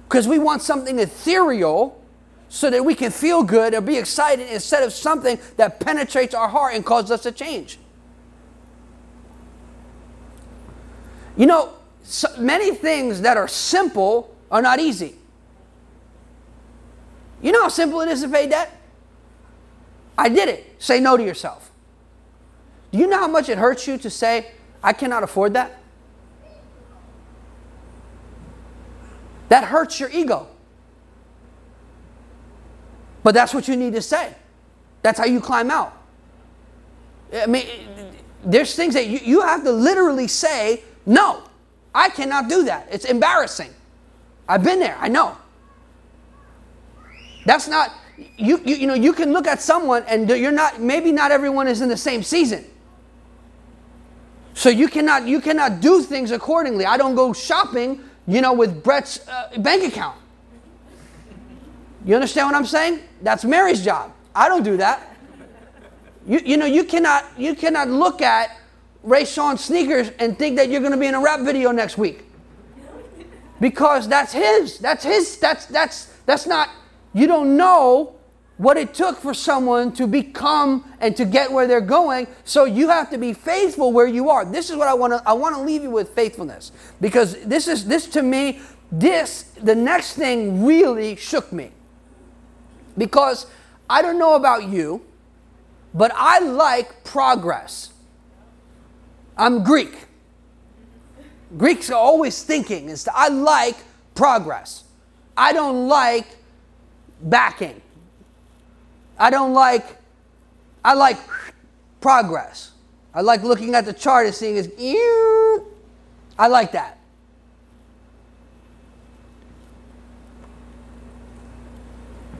because we want something ethereal so that we can feel good or be excited instead of something that penetrates our heart and causes us to change. You know, so many things that are simple are not easy. You know how simple it is to pay debt? I did it. Say no to yourself. Do you know how much it hurts you to say, I cannot afford that? That hurts your ego. But that's what you need to say. That's how you climb out. I mean, there's things that you, you have to literally say, no, I cannot do that. It's embarrassing. I've been there, I know. That's not, you, you, you know, you can look at someone and you're not, maybe not everyone is in the same season. So you cannot, you cannot do things accordingly. I don't go shopping, you know, with Brett's uh, bank account. You understand what I'm saying? That's Mary's job. I don't do that. You, you know, you cannot, you cannot look at Ray Sean sneakers and think that you're going to be in a rap video next week. Because that's his. That's his. That's, that's, that's not, you don't know what it took for someone to become and to get where they're going. So you have to be faithful where you are. This is what I want to I want to leave you with faithfulness because this is this to me this the next thing really shook me. Because I don't know about you, but I like progress. I'm Greek. Greeks are always thinking. Is I like progress. I don't like backing. I don't like, I like progress. I like looking at the chart and seeing it. I like that.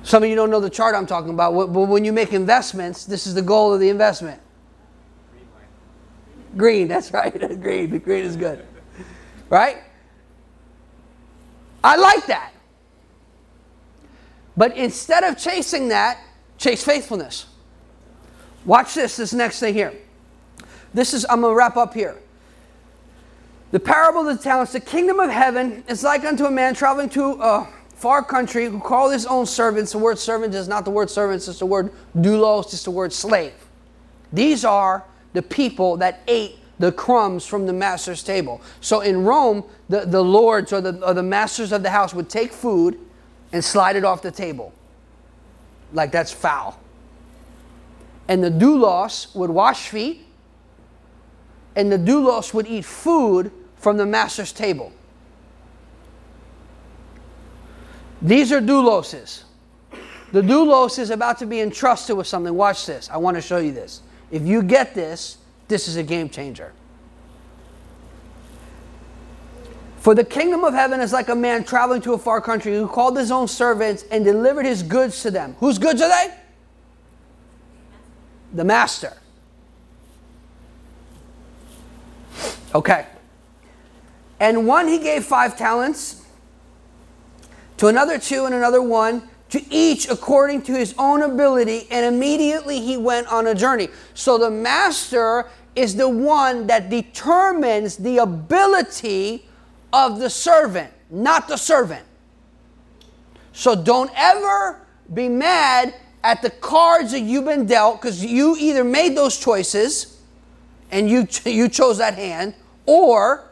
Some of you don't know the chart I'm talking about, but when you make investments, this is the goal of the investment. green, that's right. [LAUGHS] green. Green is good. Right? I like that. But instead of chasing that, chase faithfulness. Watch this, this next thing here. This is, I'm going to wrap up here. The parable of the talents, the kingdom of heaven is like unto a man traveling to a far country who call his own servants. The word servant is not the word servants, it's the word doulos, it's the word slave. These are the people that ate the crumbs from the master's table. So in Rome, the, the lords or the, or the masters of the house would take food and slide it off the table. Like that's foul. And the doulos would wash feet, and the doulos would eat food from the master's table. These are douloses. The doulos is about to be entrusted with something. Watch this. I want to show you this. If you get this, this is a game changer. For the kingdom of heaven is like a man traveling to a far country who called his own servants and delivered his goods to them. Whose goods are they? The master. Okay. And one he gave five talents, to another two, and another one, to each according to his own ability, and immediately he went on a journey. So the master is the one that determines the ability of the servant, not the servant. So don't ever be mad at the cards that you've been dealt because you either made those choices and you, [LAUGHS] you chose that hand, or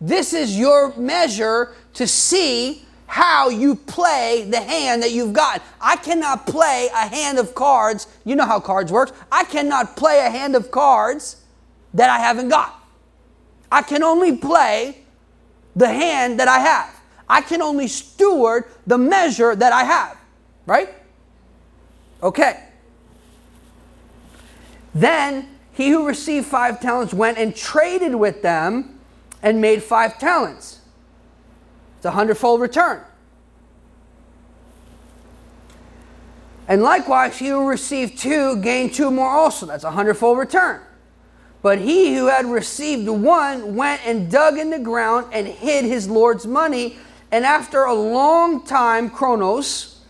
this is your measure to see how you play the hand that you've got. I cannot play a hand of cards. You know how cards work. I cannot play a hand of cards that I haven't got. I can only play the hand that I have. I can only steward the measure that I have. Right? Okay. Then he who received five talents went and traded with them and made five talents. It's a hundredfold return. And likewise, he who received two gained two more also. That's a hundredfold return. But he who had received one went and dug in the ground and hid his Lord's money. And after a long time, Chronos,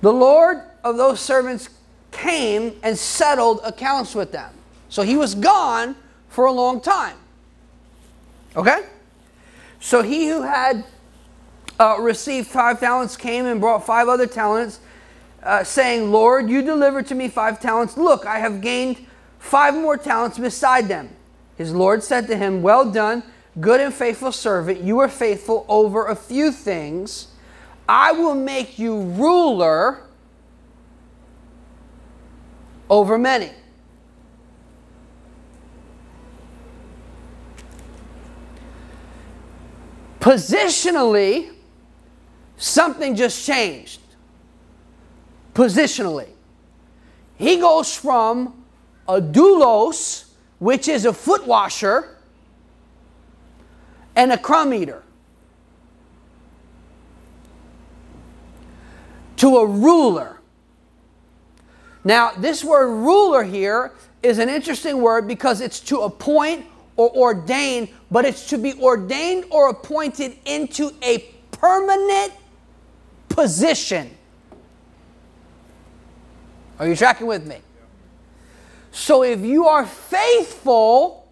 the Lord of those servants came and settled accounts with them. So he was gone for a long time. Okay? So he who had uh, received five talents came and brought five other talents, uh, saying, Lord, you delivered to me five talents. Look, I have gained five more talents beside them. His Lord said to him, Well done, good and faithful servant. You are faithful over a few things. I will make you ruler over many. Positionally, something just changed. Positionally. He goes from a doulos, which is a foot washer, and a crumb eater, to a ruler. Now, this word ruler here is an interesting word because it's to appoint or ordain, but it's to be ordained or appointed into a permanent position. Are you tracking with me? So if you are faithful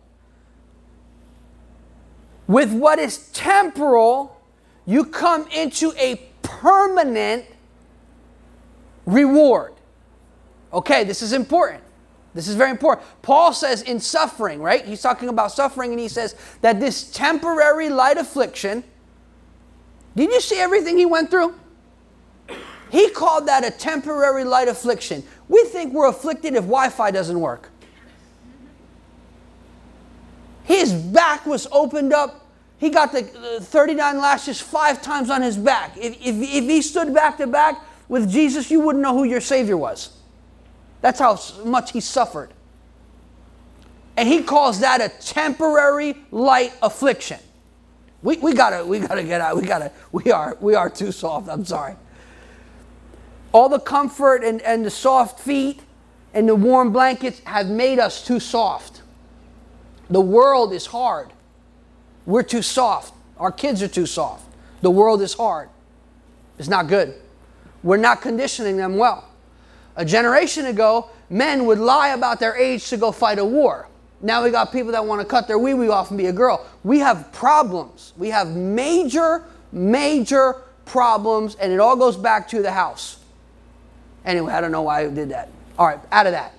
with what is temporal, you come into a permanent reward. Okay, this is important. This is very important. Paul says in suffering, right? He's talking about suffering and he says that this temporary light affliction, did you see everything he went through? He called that a temporary light affliction. We think we're afflicted if Wi Fi doesn't work. His back was opened up. He got the uh, 39 lashes five times on his back. If, if, if he stood back to back with Jesus, you wouldn't know who your Savior was. That's how much he suffered. And he calls that a temporary light affliction. We, we gotta we gotta get out. We gotta we are we are too soft. I'm sorry. All the comfort and, and the soft feet and the warm blankets have made us too soft. The world is hard. We're too soft. Our kids are too soft. The world is hard. It's not good. We're not conditioning them well. A generation ago, men would lie about their age to go fight a war. Now we got people that want to cut their wee wee off and be a girl. We have problems. We have major, major problems, and it all goes back to the house. Anyway, I don't know why I did that. All right, out of that.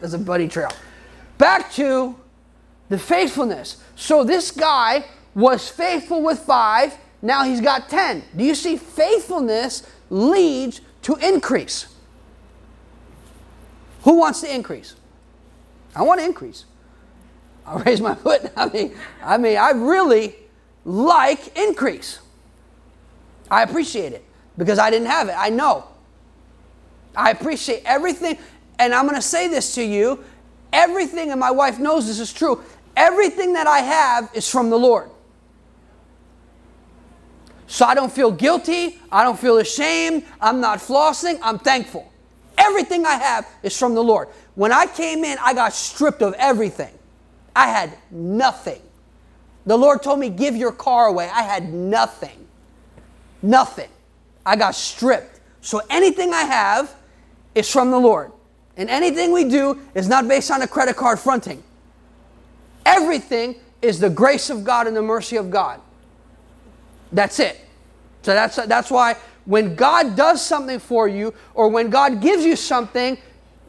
There's a buddy trail. Back to the faithfulness. So this guy was faithful with five, now he's got 10. Do you see? Faithfulness leads to increase. Who wants to increase? I want to increase. I'll raise my foot. [LAUGHS] I mean, I mean, I really like increase. I appreciate it because I didn't have it. I know. I appreciate everything. And I'm going to say this to you everything, and my wife knows this is true, everything that I have is from the Lord. So I don't feel guilty. I don't feel ashamed. I'm not flossing. I'm thankful. Everything I have is from the Lord. When I came in, I got stripped of everything. I had nothing. The Lord told me, Give your car away. I had nothing. Nothing. I got stripped. So anything I have is from the Lord. And anything we do is not based on a credit card fronting. Everything is the grace of God and the mercy of God. That's it. So that's, that's why when God does something for you or when God gives you something,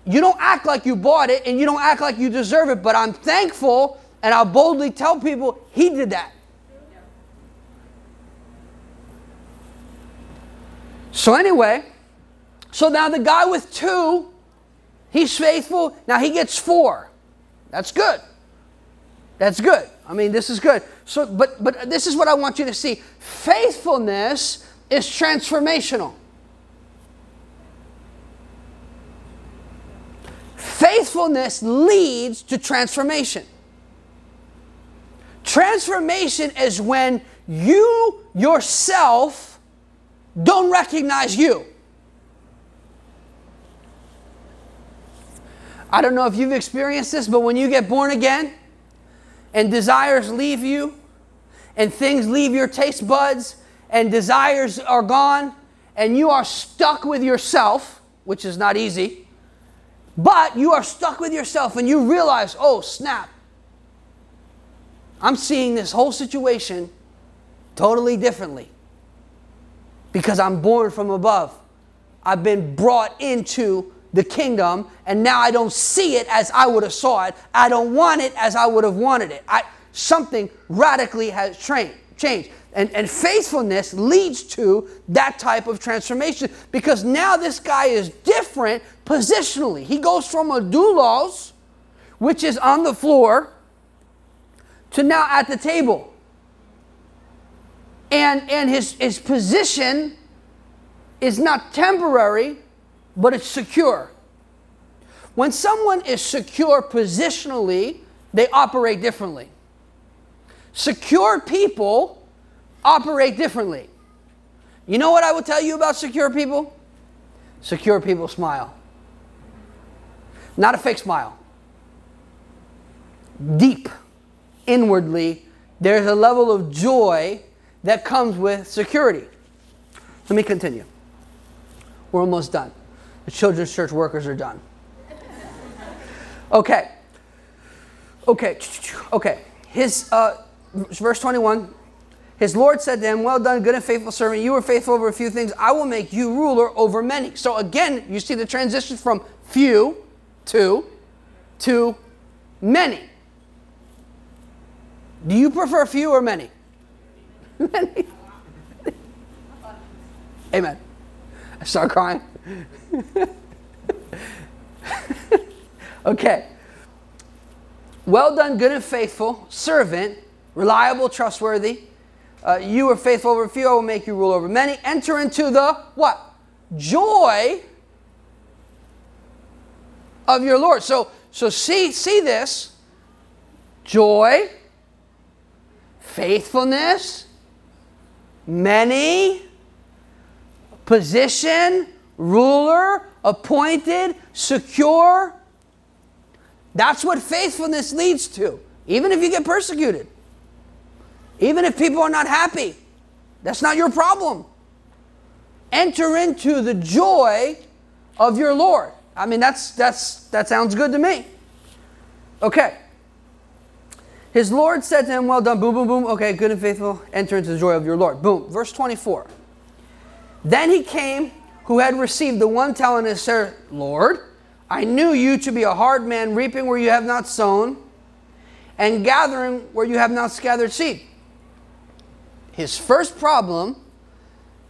you don't act like you bought it and you don't act like you deserve it, but I'm thankful and I'll boldly tell people He did that. So, anyway, so now the guy with two, he's faithful. Now he gets four. That's good. That's good. I mean, this is good. So, but but this is what I want you to see. Faithfulness is transformational. Faithfulness leads to transformation. Transformation is when you yourself don't recognize you. I don't know if you've experienced this, but when you get born again and desires leave you and things leave your taste buds and desires are gone and you are stuck with yourself, which is not easy, but you are stuck with yourself and you realize, oh, snap. I'm seeing this whole situation totally differently because I'm born from above. I've been brought into the kingdom and now I don't see it as I would have saw it. I don't want it as I would have wanted it. I, something radically has changed. And, and faithfulness leads to that type of transformation because now this guy is different positionally. He goes from a doulos, which is on the floor, to now at the table. And, and his, his position is not temporary, but it's secure. When someone is secure positionally, they operate differently. Secure people operate differently. You know what I will tell you about secure people? Secure people smile. Not a fake smile. Deep, inwardly, there's a level of joy that comes with security. Let me continue. We're almost done. The children's church workers are done. Okay. Okay. Okay. His uh, verse 21. His Lord said to him, Well done, good and faithful servant. You were faithful over a few things. I will make you ruler over many. So again, you see the transition from few to to many. Do you prefer few or many? many. [LAUGHS] Amen. I start crying. [LAUGHS] okay. Well done, good and faithful servant, reliable, trustworthy. Uh, you are faithful over few, I will make you rule over many. Enter into the what? Joy of your Lord. So, so see, see this. Joy, faithfulness, many, position, ruler, appointed, secure. That's what faithfulness leads to even if you get persecuted, even if people are not happy. That's not your problem. Enter into the joy of your Lord. I mean, that's, that's, that sounds good to me. Okay. His Lord said to him, Well done, boom, boom, boom. Okay, good and faithful. Enter into the joy of your Lord. Boom. Verse 24. Then he came who had received the one talent and said, Lord, I knew you to be a hard man, reaping where you have not sown, and gathering where you have not gathered seed. His first problem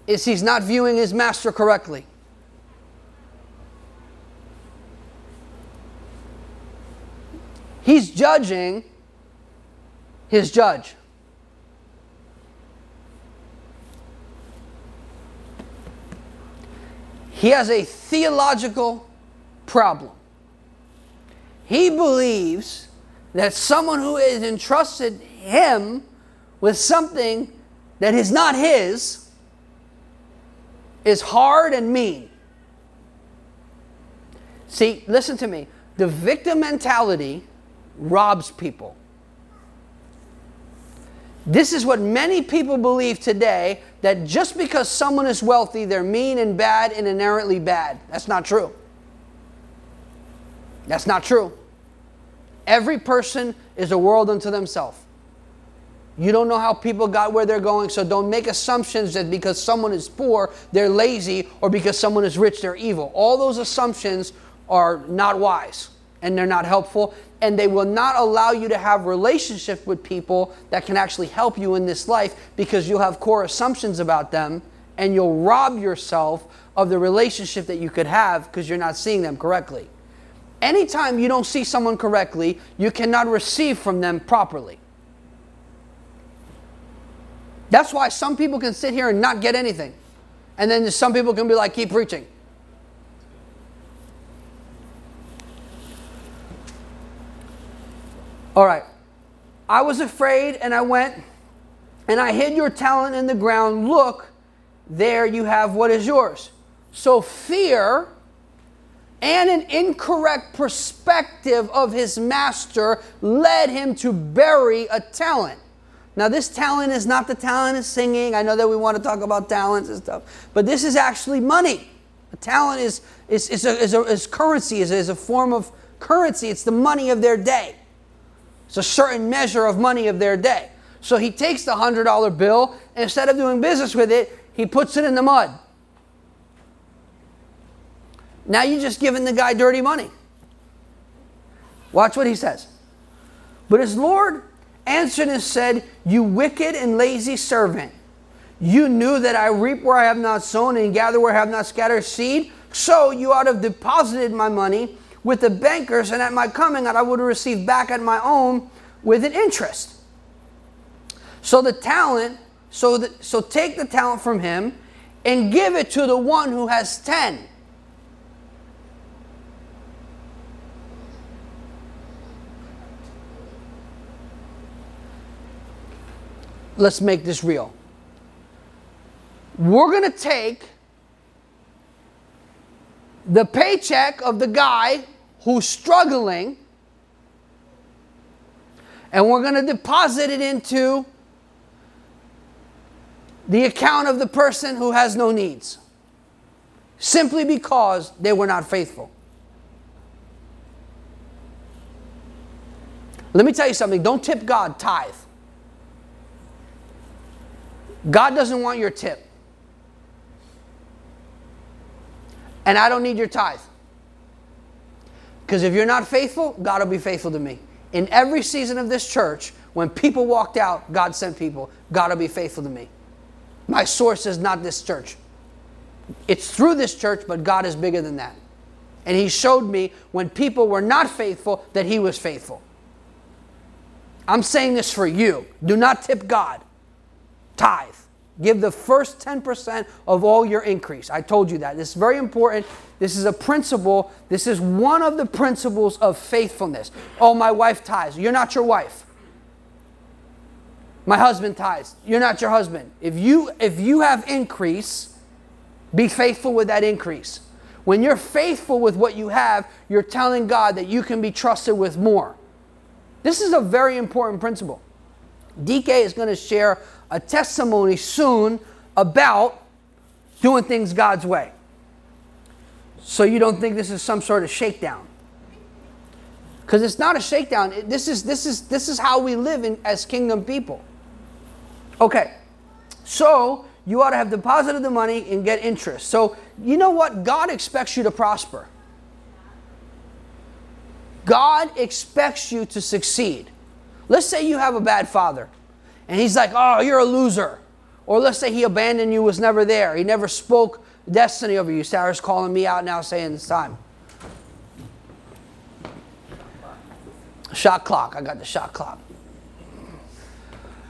is he's not viewing his master correctly. He's judging his judge. He has a theological problem. He believes that someone who has entrusted him with something that is not his is hard and mean. See, listen to me. The victim mentality robs people. This is what many people believe today that just because someone is wealthy, they're mean and bad and inherently bad. That's not true. That's not true. Every person is a world unto themselves. You don't know how people got where they're going, so don't make assumptions that because someone is poor, they're lazy, or because someone is rich, they're evil. All those assumptions are not wise and they're not helpful, and they will not allow you to have relationships with people that can actually help you in this life because you'll have core assumptions about them and you'll rob yourself of the relationship that you could have because you're not seeing them correctly. Anytime you don't see someone correctly, you cannot receive from them properly. That's why some people can sit here and not get anything. And then some people can be like, keep preaching. All right. I was afraid and I went and I hid your talent in the ground. Look, there you have what is yours. So fear and an incorrect perspective of his master led him to bury a talent. Now, this talent is not the talent of singing. I know that we want to talk about talents and stuff, but this is actually money. A talent is, is, is, a, is, a, is currency, is, is a form of currency. It's the money of their day. It's a certain measure of money of their day. So he takes the $100 bill, and instead of doing business with it, he puts it in the mud. Now you're just giving the guy dirty money. Watch what he says. But his Lord answered and said, You wicked and lazy servant, you knew that I reap where I have not sown and gather where I have not scattered seed. So you ought to have deposited my money with the bankers, and at my coming I would have received back at my own with an interest. So the talent, so, the, so take the talent from him and give it to the one who has ten. Let's make this real. We're going to take the paycheck of the guy who's struggling and we're going to deposit it into the account of the person who has no needs simply because they were not faithful. Let me tell you something don't tip God, tithe. God doesn't want your tip. And I don't need your tithe. Because if you're not faithful, God will be faithful to me. In every season of this church, when people walked out, God sent people. God will be faithful to me. My source is not this church. It's through this church, but God is bigger than that. And He showed me when people were not faithful that He was faithful. I'm saying this for you. Do not tip God tithe. Give the first 10% of all your increase. I told you that. This is very important. This is a principle. This is one of the principles of faithfulness. Oh, my wife tithes. You're not your wife. My husband tithes. You're not your husband. If you if you have increase, be faithful with that increase. When you're faithful with what you have, you're telling God that you can be trusted with more. This is a very important principle. DK is going to share a testimony soon about doing things God's way. So you don't think this is some sort of shakedown. Because it's not a shakedown. This is, this, is, this is how we live in, as kingdom people. Okay, so you ought to have deposited the money and get interest. So you know what? God expects you to prosper. God expects you to succeed. Let's say you have a bad father and he's like, oh, you're a loser. Or let's say he abandoned you, was never there. He never spoke destiny over you. Sarah's calling me out now saying it's time. Shot clock. I got the shot clock.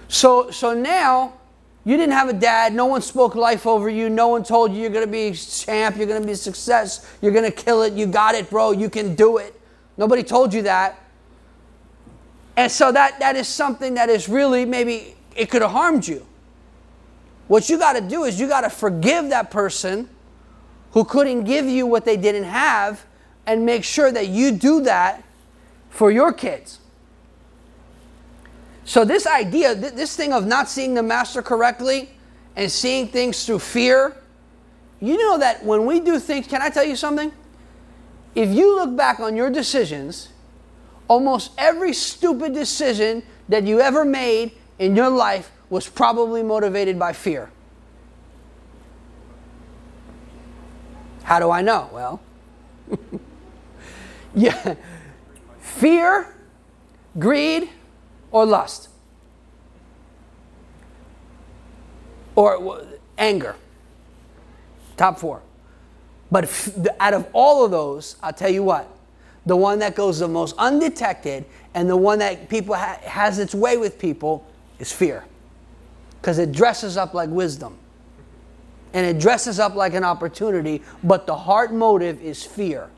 So, so now you didn't have a dad. No one spoke life over you. No one told you you're going to be champ. You're going to be success. You're going to kill it. You got it, bro. You can do it. Nobody told you that. And so that, that is something that is really maybe it could have harmed you. What you got to do is you got to forgive that person who couldn't give you what they didn't have and make sure that you do that for your kids. So, this idea, this thing of not seeing the master correctly and seeing things through fear, you know that when we do things, can I tell you something? If you look back on your decisions, almost every stupid decision that you ever made in your life was probably motivated by fear. How do I know? Well, [LAUGHS] yeah, fear, greed, or lust, or anger. Top four. But out of all of those, I'll tell you what, the one that goes the most undetected and the one that people ha- has its way with people is fear. Because it dresses up like wisdom. And it dresses up like an opportunity but the heart motive is fear.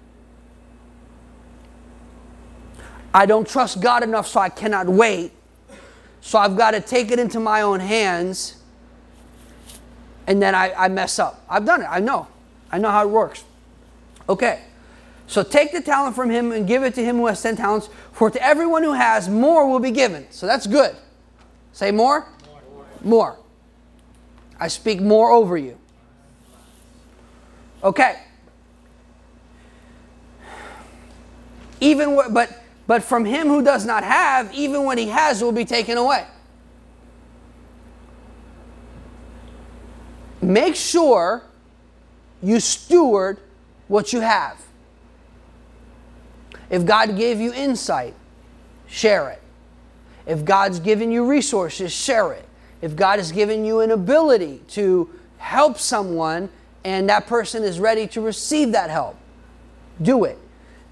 I don't trust god enough so i cannot wait. So i've got to take it into my own hands and then I, I mess up. I've done it. I know. I know how it works. Okay so take the talent from him and give it to him who has 10 talents, for to everyone who has, more will be given. So that's good. Say more? More. more. I speak more over you. Okay. Even what, but but from him who does not have, even what he has will be taken away. Make sure you steward what you have. If God gave you insight, share it. If God's given you resources, share it. If God has given you an ability to help someone and that person is ready to receive that help, do it.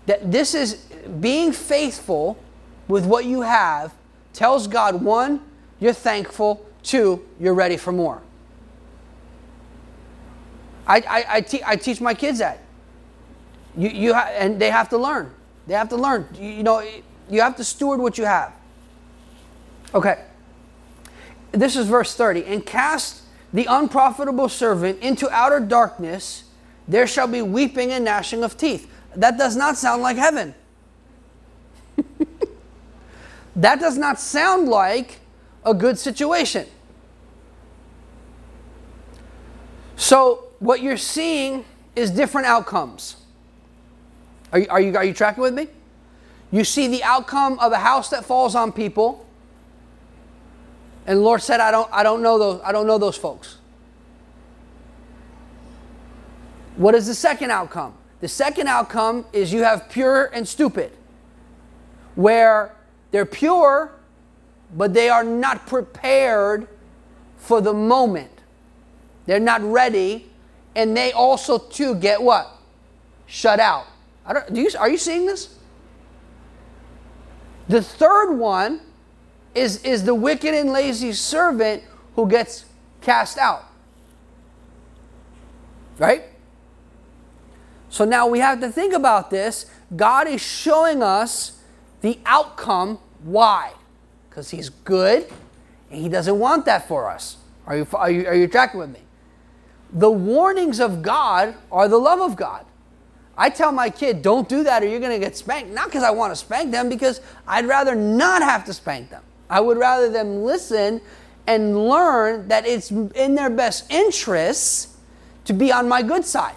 That this is being faithful with what you have tells God one, you're thankful, two, you're ready for more. I, I, I, te- I teach my kids that. You, you ha- and they have to learn. They have to learn. You, know, you have to steward what you have. Okay. This is verse 30. And cast the unprofitable servant into outer darkness, there shall be weeping and gnashing of teeth. That does not sound like heaven. [LAUGHS] that does not sound like a good situation. So, what you're seeing is different outcomes. Are you, are you, are you tracking with me? You see the outcome of a house that falls on people. And the Lord said, I don't, I don't know those, I don't know those folks. What is the second outcome? The second outcome is you have pure and stupid, where they're pure, but they are not prepared for the moment. They're not ready, and they also too get what? Shut out. I don't, do you, are you seeing this? The third one is, is the wicked and lazy servant who gets cast out. Right? So now we have to think about this. God is showing us the outcome. Why? Because He's good and He doesn't want that for us. Are you, are, you, are you tracking with me? The warnings of God are the love of God. I tell my kid, don't do that or you're going to get spanked. Not because I want to spank them, because I'd rather not have to spank them. I would rather them listen and learn that it's in their best interests to be on my good side.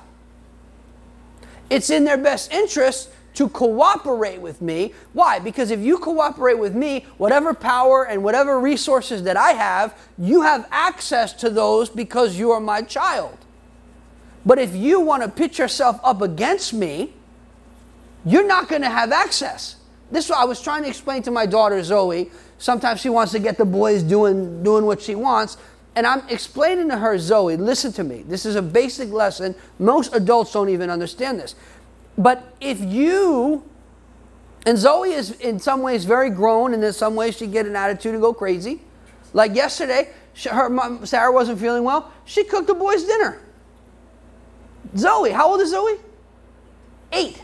It's in their best interest to cooperate with me. Why? Because if you cooperate with me, whatever power and whatever resources that I have, you have access to those because you are my child. But if you want to pit yourself up against me, you're not going to have access. This is what I was trying to explain to my daughter Zoe. Sometimes she wants to get the boys doing doing what she wants, and I'm explaining to her, Zoe, listen to me. This is a basic lesson. Most adults don't even understand this. But if you, and Zoe is in some ways very grown, and in some ways she get an attitude and go crazy. Like yesterday, she, her mom, Sarah wasn't feeling well. She cooked the boys dinner. Zoe, how old is Zoe? Eight.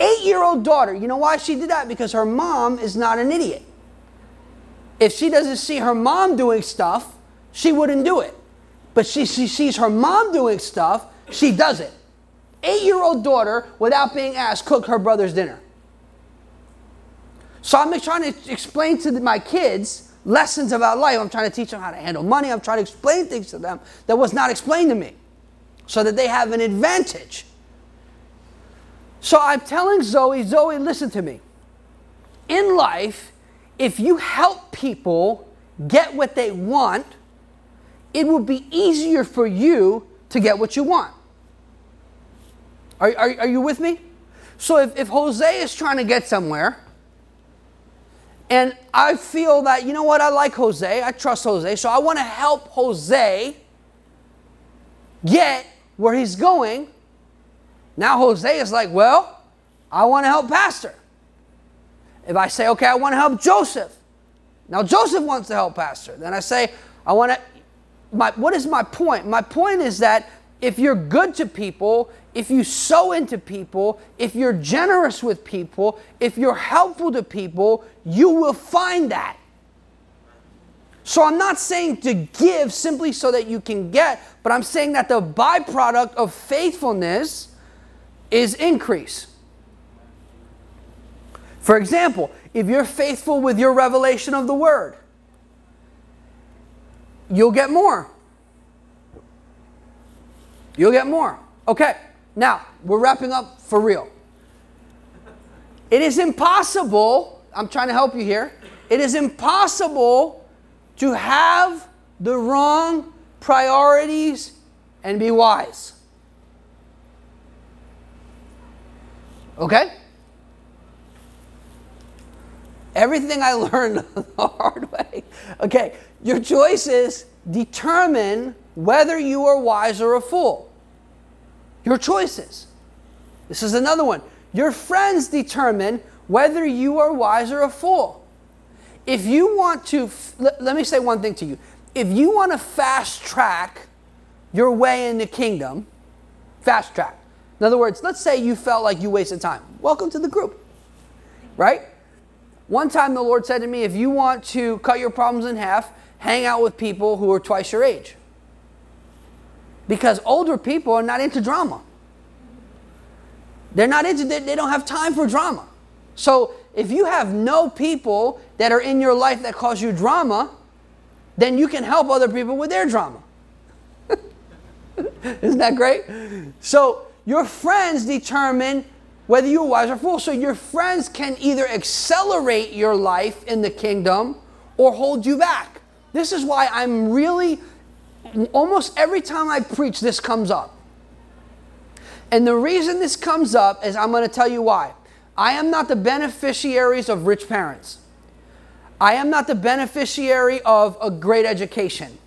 Eight year old daughter. You know why she did that? Because her mom is not an idiot. If she doesn't see her mom doing stuff, she wouldn't do it. But she, she sees her mom doing stuff, she does it eight year old daughter, without being asked, cook her brother's dinner. So I'm trying to explain to my kids lessons about life. I'm trying to teach them how to handle money. I'm trying to explain things to them that was not explained to me so that they have an advantage. So I'm telling Zoe, Zoe, listen to me. In life, if you help people get what they want, it will be easier for you to get what you want. Are, are, are you with me? So if, if Jose is trying to get somewhere, and I feel that, you know what, I like Jose, I trust Jose, so I want to help Jose get where he's going. Now Jose is like, well, I want to help Pastor. If I say, okay, I want to help Joseph. Now Joseph wants to help Pastor. Then I say, I want to, my, what is my point? My point is that if you're good to people, if you sow into people, if you're generous with people, if you're helpful to people, you will find that. So I'm not saying to give simply so that you can get, but I'm saying that the byproduct of faithfulness is increase. For example, if you're faithful with your revelation of the word, you'll get more. You'll get more. Okay. Now, we're wrapping up for real. It is impossible, I'm trying to help you here. It is impossible to have the wrong priorities and be wise. Okay? Everything I [LAUGHS] learned the hard way. Okay, your choices determine whether you are wise or a fool. Your choices. This is another one. Your friends determine whether you are wise or a fool. If you want to, let, let me say one thing to you. If you want to fast track your way in the kingdom, fast track. In other words, let's say you felt like you wasted time. Welcome to the group, right? One time the Lord said to me, if you want to cut your problems in half, hang out with people who are twice your age because older people are not into drama. They're not into they don't have time for drama. So if you have no people that are in your life that cause you drama, then you can help other people with their drama. [LAUGHS] Isn't that great? So your friends determine whether you're wise or fool. So your friends can either accelerate your life in the kingdom or hold you back. This is why I'm really almost every time I preach, this comes up. And the reason this comes up is I'm going to tell you why. I am not the beneficiaries of rich parents. I am not the beneficiary of a great education.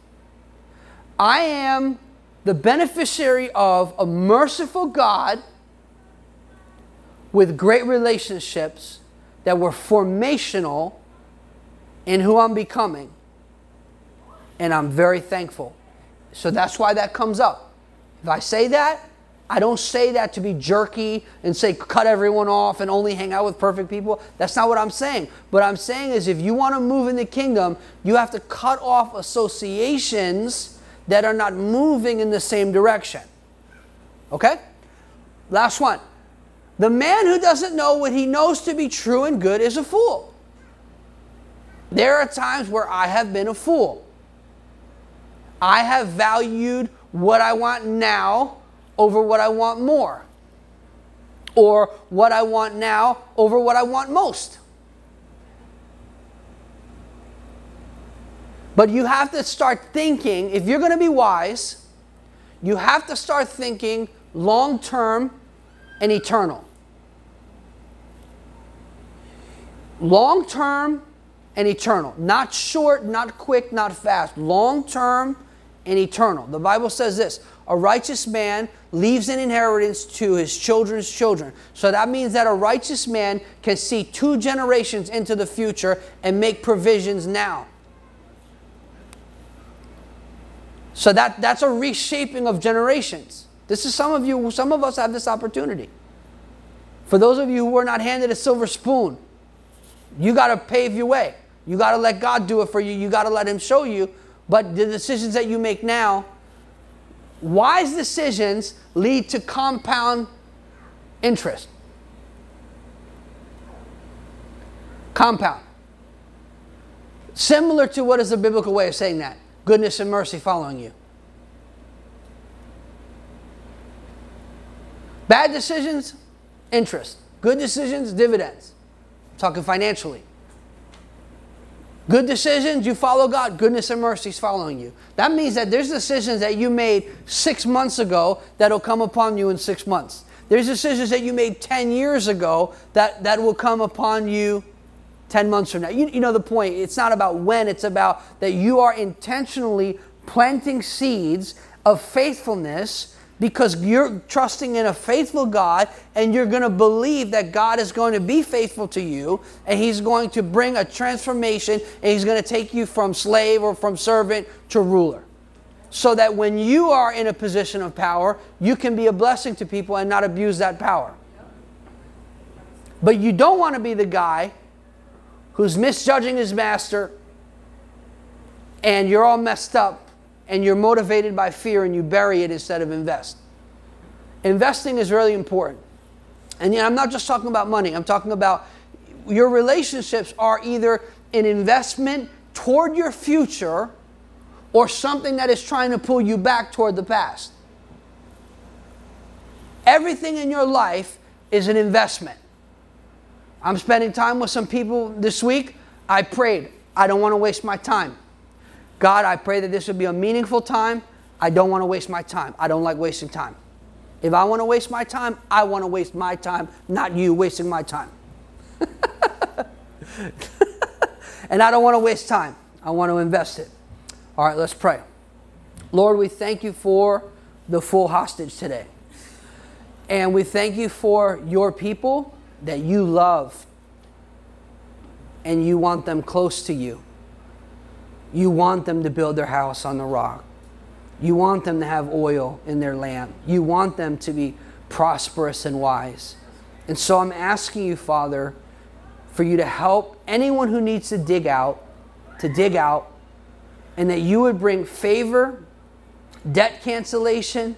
I am the beneficiary of a merciful God with great relationships that were formational in who I'm becoming. And I'm very thankful. So that's why that comes up. If I say that, I don't say that to be jerky and say cut everyone off and only hang out with perfect people. That's not what I'm saying. What I'm saying is if you want to move in the kingdom, you have to cut off associations that are not moving in the same direction. Okay? Last one. The man who doesn't know what he knows to be true and good is a fool. There are times where I have been a fool. I have valued what I want now over what I want more, or what I want now over what I want most. But you have to start thinking, if you're going to be wise, you have to start thinking long term and eternal. Long term and eternal. Not short, not quick, not fast. Long term and eternal. The Bible says this a righteous man leaves an inheritance to his children's children. So that means that a righteous man can see two generations into the future and make provisions now. So that, that's a reshaping of generations. This is some of you, some of us have this opportunity. For those of you who are not handed a silver spoon, you got to pave your way. You got to let God do it for you. You got to let Him show you. But the decisions that you make now, wise decisions lead to compound interest. Compound. Similar to what is the biblical way of saying that? goodness and mercy following you. Bad decisions, interest. Good decisions, dividends. I'm talking financially. Good decisions, you follow God. Goodness and mercy is following you. That means that there's decisions that you made six months ago that'll come upon you in six months. There's decisions that you made 10 years ago that, that will come upon you 10 months from now. You, you know the point. It's not about when, it's about that you are intentionally planting seeds of faithfulness because you're trusting in a faithful God and you're going to believe that God is going to be faithful to you and He's going to bring a transformation and He's going to take you from slave or from servant to ruler. So that when you are in a position of power, you can be a blessing to people and not abuse that power. But you don't want to be the guy who's misjudging his master, and you're all messed up, and you're motivated by fear, and you bury it instead of invest. Investing is really important. And I'm not just talking about money, I'm talking about your relationships are either an investment toward your future or something that is trying to pull you back toward the past. Everything in your life is an investment. I'm spending time with some people this week. I prayed. I don't want to waste my time. God, I pray that this would be a meaningful time. I don't want to waste my time. I don't like wasting time. If I want to waste my time, I want to waste my time, not you wasting my time. [LAUGHS] and I don't want to waste time. I want to invest it. All right, let's pray. Lord, we thank you for the full hostage today. And we thank you for your people that you love and you want them close to you. You want them to build their house on the rock. You want them to have oil in their lamp. You want them to be prosperous and wise. And so I'm asking you, Father, for you to help anyone who needs to dig out, to dig out, and that you would bring favor, debt cancellation,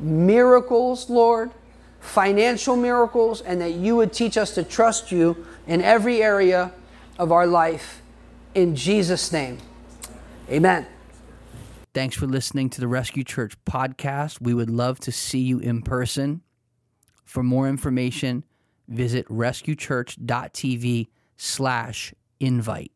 miracles, Lord, financial miracles, and that you would teach us to trust you in every area of our life. In Jesus' name, amen.
Thanks for listening to the Rescue Church podcast. We would love to see you in person. For more information, visit rescuechurch.tv slash invite.